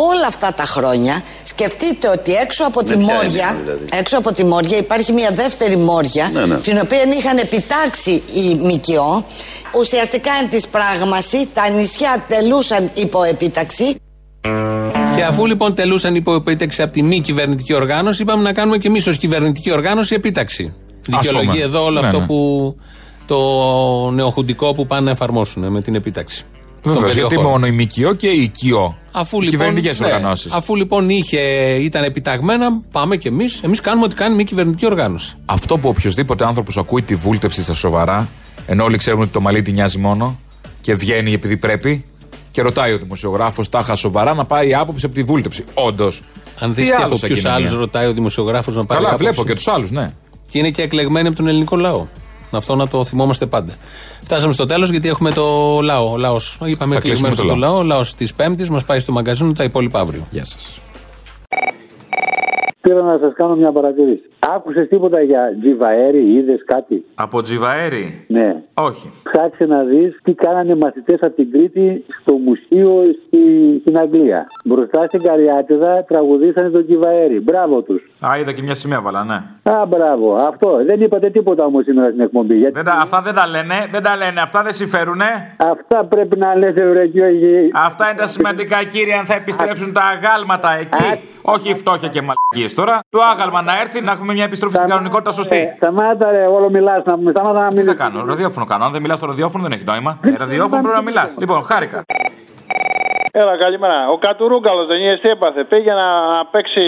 όλα αυτά τα χρόνια. Σκεφτείτε ότι έξω από τη ποια είναι, Μόρια, δηλαδή; έξω από τη Μόρια υπάρχει μια δεύτερη Μόρια Ναι, ναι. την οποία είχαν επιτάξει οι ΜΚΟ. Ουσιαστικά εν της πράγμαση τα νησιά τελούσαν υπό επίταξη. Και αφού λοιπόν τελούσαν υπό επίταξη από τη μη κυβερνητική οργάνωση, είπαμε να κάνουμε και εμείς ως κυβερνητική οργάνωση επίταξη. Δικαιολογεί πούμε. εδώ όλο Ναι, αυτό ναι. που. το νεοχουντικό που πάνε να εφαρμόσουν με την επίταξη. Των Βεβαίω, γιατί περιοχών. μόνο η ΜΚΟ και η ΚΙΟ. Αφού λοιπόν, Κυβερνητικές ναι, οργανώσεις. αφού λοιπόν είχε, ήταν επιταγμένα, πάμε κι εμείς. Εμείς κάνουμε ό,τι κάνει μια κυβερνητική οργάνωση. Αυτό που οποιοδήποτε άνθρωπος ακούει τη βούλτεψη στα σοβαρά, ενώ όλοι ξέρουν ότι το μαλλί τη νοιάζει μόνο και βγαίνει επειδή πρέπει, και ρωτάει ο δημοσιογράφος τάχα σοβαρά να πάρει άποψη από τη βούλτεψη. Όντως. Αν δεις και από ποιου άλλους ρωτάει ο δημοσιογράφος να πάρει Καλά, άποψη; βλέπω και τους άλλους, ναι. Και είναι και εκλεγμένοι από τον ελληνικό λαό. Αυτό να το θυμόμαστε πάντα. Φτάσαμε στο τέλος γιατί έχουμε το λαό. Ο λαός, είπαμε Θα εκλεγμένο κλείσουμε από το το λαό. Ο λαός της Πέμπτης μας πάει στο μαγκαζίνο τα υπόλοιπα αύριο. Γεια σας. Πήρα να σας κάνω μια παρατήρηση. Άκουσες τίποτα για τζιβαέρι, είδες κάτι; Από τζιβαέρι. Ναι. Όχι. Ψάξε να δεις τι κάνανε μαθητές από την Κρήτη στο μουσείο στη, στην Αγγλία. Μπροστά στην Καριάτιδα τραγουδήσανε τον τζιβαέρι. Μπράβο τους. Α, είδα και μια σημαία βάλα, ναι. Α, μπράβο. Αυτό. Δεν είπατε τίποτα όμως σήμερα στην εκπομπή. Γιατί... Δεν τα, αυτά δεν τα λένε, δεν τα λένε, αυτά δεν συμφέρουνε. Αυτά πρέπει να λες, Ευρωπαϊκή. Αυτά είναι τα σημαντικά, κύριε, αν θα επιστρέψουν τα αγάλματα εκεί. Όχι η φτώχεια και μαλακίες τώρα. Το άγαλμα να έρθει να έχουμε μια επιστροφή στην κανονικότητα σωστή. Ε, σταμάτα, ρε, όλο μιλάς να μου σταμάτα να Τι μην. θα κάνω, ραδιόφωνο κάνω. Αν δεν μιλάς στο ραδιόφωνο δεν έχει νόημα. Ε, ραδιόφωνο πρέπει να μιλάς. Λοιπόν, χάρηκα. Έλα, καλημέρα. Ο Κατουρούγκαλος δεν είναι τι έπαθε; Πήγε να, να παίξει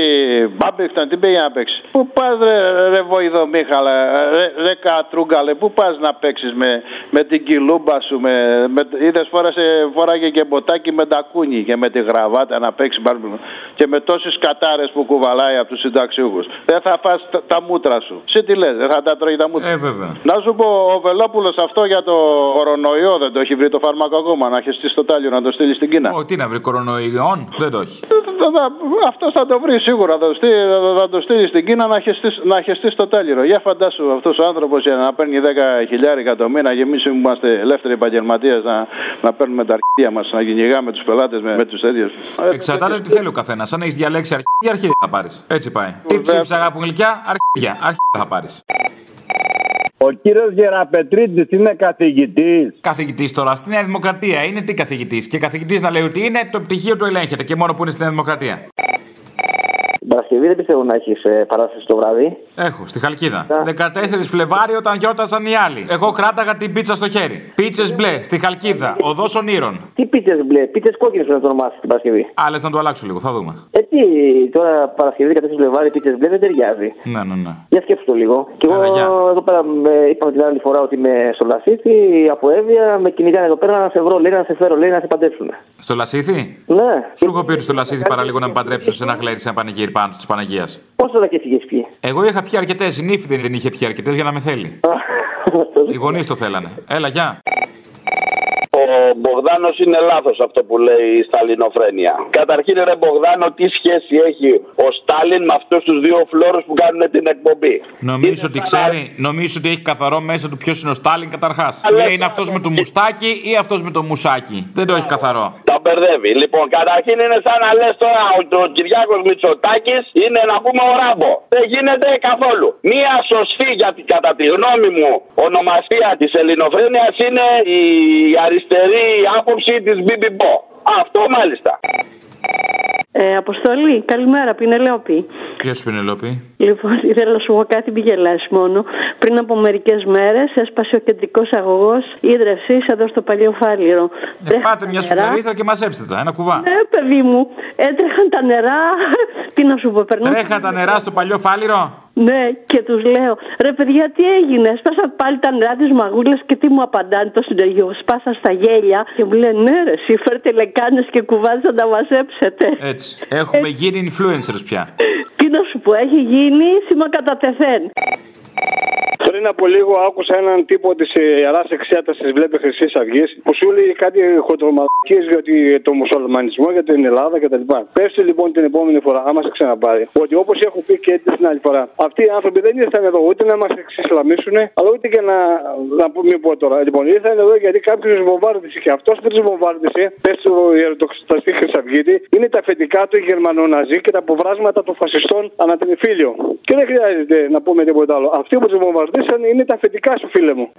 μπάμπιχταν, τι πήγε να παίξει; Πού πας, ρε, ρε βοηδό Μίχαλα, ρε, ρε Κατρούγκαλε, πού πας να παίξεις με, με την κιλούμπα σου. Με, με, Είδες φόρασε, φόραγε και μποτάκι με τα κούνι και με τη γραβάτα να παίξει μπάμπιχταν. Και με τόσες κατάρες που κουβαλάει από τους συνταξιούχους. Δεν θα φας τα, τα μούτρα σου. Σε τι λες, δεν θα τα τρώει τα μούτρα. Ε, βέβαια. Να σου πω, ο Βελόπουλος αυτό για το κορονοϊό δεν το έχει βρει το φάρμακο ακόμα. Να χεστεί στο τάλιο να το στείλεις στην Κίνα. Ο, τι να βρει κορονοϊόν, δεν το έχει. Αυτό θα το βρει σίγουρα. Θα το στείλει, θα το στείλει στην Κίνα να χεστεί, να χεστεί στο τέλειρο. Για φαντάσου αυτός ο άνθρωπος για να παίρνει 10 χιλιάρικα το μήνα και εμείς που είμαστε ελεύθεροι επαγγελματίες να, να παίρνουμε τα αρχεία μας, να κυνηγάμε τους πελάτες με, με τους τέτοιους. Εξαρτάται τι θέλει ο καθένας. Αν έχεις διαλέξει αρχίδια, αρχίδια θα πάρεις. Έτσι πάει. Τι ψήφισα αγάπη γλυκιά, αρχίδια. Αρχίδια θα πάρεις. Ο κύριος Γεραπετρίτης είναι καθηγητής. Καθηγητής τώρα στη Νέα Δημοκρατία είναι τι καθηγητής. Και καθηγητής να λέει ότι είναι το πτυχίο του ελέγχεται και μόνο που είναι στη Νέα Δημοκρατία. Την Παρασκευή δεν πιστεύω να έχεις παράσταση το βράδυ. Έχω, στη Χαλκίδα. 14 Φλεβάρι όταν γιόρταζαν οι άλλοι. Εγώ κράταγα την πίτσα στο χέρι. Πίτσες μπλε, στη Χαλκίδα, οδός ονείρων. Τι πίτσες μπλε, πίτσες κόκκινες πρέπει να το ονομάσεις την Παρασκευή. Άλλες να το αλλάξω λίγο, θα δούμε. Ε, τι, τώρα Παρασκευή 14 Φλεβάρι, πίτσες μπλε δεν ταιριάζει. Ναι, ναι, ναι. Για σκέψου το λίγο. Και εγώ εδώ πέρα με, είπαμε την άλλη φορά ότι είμαι στο Λασίθι, από Εύβοια, με κυνηγάνε εδώ πέρα να σε βρω, λέει να σε φέρω, λέει να σε παντρέψουν. Στο Λασίθι; Ναι. Σου έχω πει ότι στο Λασίθι παραλίγο να με παντρέψουν σε ένα γλέρι σε ένα πανηγύρι πάνω της Παναγίας. Πόσο θα και έχει πιει. Εγώ είχα πιει αρκετές. Η νύφη δεν, δεν είχε πιει αρκετές για να με θέλει. Οι γονείς το θέλανε. Έλα, γεια. Ο Μπογδάνος είναι λάθος αυτό που λέει η Σταλινοφρένεια. Καταρχήν, ρε Μπογδάνο, τι σχέση έχει ο Στάλιν με αυτούς τους δύο φλόρους που κάνουν την εκπομπή; Νομίζω ότι ξέρει, νομίζω ότι έχει καθαρό μέσα του ποιος είναι ο Στάλιν καταρχάς; Λέει είναι αυτός με το μουστάκι ή αυτός με το μουσάκι; Δεν το έχει καθαρό. Τα μπερδεύει. Λοιπόν, καταρχήν είναι σαν να λες τώρα ότι ο Κυριάκος Μητσοτάκης είναι να πούμε ο Ράμπο. Δεν γίνεται καθόλου. Μία σωστή, γιατί κατά τη γνώμη μου, ονομασία της ελληνοφρένειας είναι η αριστερή άποψη της Μπιμπιμπό. Αυτό μάλιστα. Ε, Αποστολή, καλημέρα, Πινελόπη. Ποιο Πινελόπη. Λοιπόν, ήθελα να σου πω κάτι, μην γελάσει μόνο. Πριν από μερικές μέρες έσπασε ο κεντρικός αγωγός ίδρυυση εδώ στο παλιό φάληρο. Ε, πάτε μια σφουγγαρίστρα και μαζέψτε τα, ένα κουβά. Ναι, παιδί μου, έτρεχαν τα νερά. Τι να σου πω, περνάνε. Τρέχαν τα νερά στο παλιό φάληρο; Ναι, και τους λέω, ρε παιδιά, τι έγινε. Σπάσα πάλι τα νερά της μαγούλας και τι μου απαντάνε το συνεργείο. Σπάσα στα γέλια και μου λένε, ναι, ρε, εσύ φέρτε λεκάνες και κουβάδε να τα μαζέψετε. Έτσι. Έχουμε γίνει influencers πια. Τι να σου πω, έχει γίνει σήμα κατά τεθέν. Πριν από λίγο άκουσα έναν τύπο της Ιεράς Εξέτασης Βλέπεις Χρυσής Αυγής που σου λέει κάτι χοντρομακίε για ότι το μουσουλμανισμό για την Ελλάδα κτλ. Πέστε λοιπόν την επόμενη φορά, άμα σε ξαναπάρει, ότι όπως έχω πει και την άλλη φορά, αυτοί οι άνθρωποι δεν ήρθαν εδώ ούτε να μας εξισλαμίσουν, αλλά ούτε και να, να πω, μην πω τώρα. Λοιπόν, ήρθαν εδώ γιατί κάποιο τους βομβάρδισε και αυτός που τους βομβάρδισε, πες του ιεροτοξισταστή Χρυσαυγίτη, είναι τα αφεντικά του Γερμανοναζί και τα αποβράσματα των φασιστών ανά την Φίλιο. Και δεν χρειάζεται να πούμε τίποτα άλλο. Αυτοί που τους είναι τα αφεντικά σου, φίλε μου.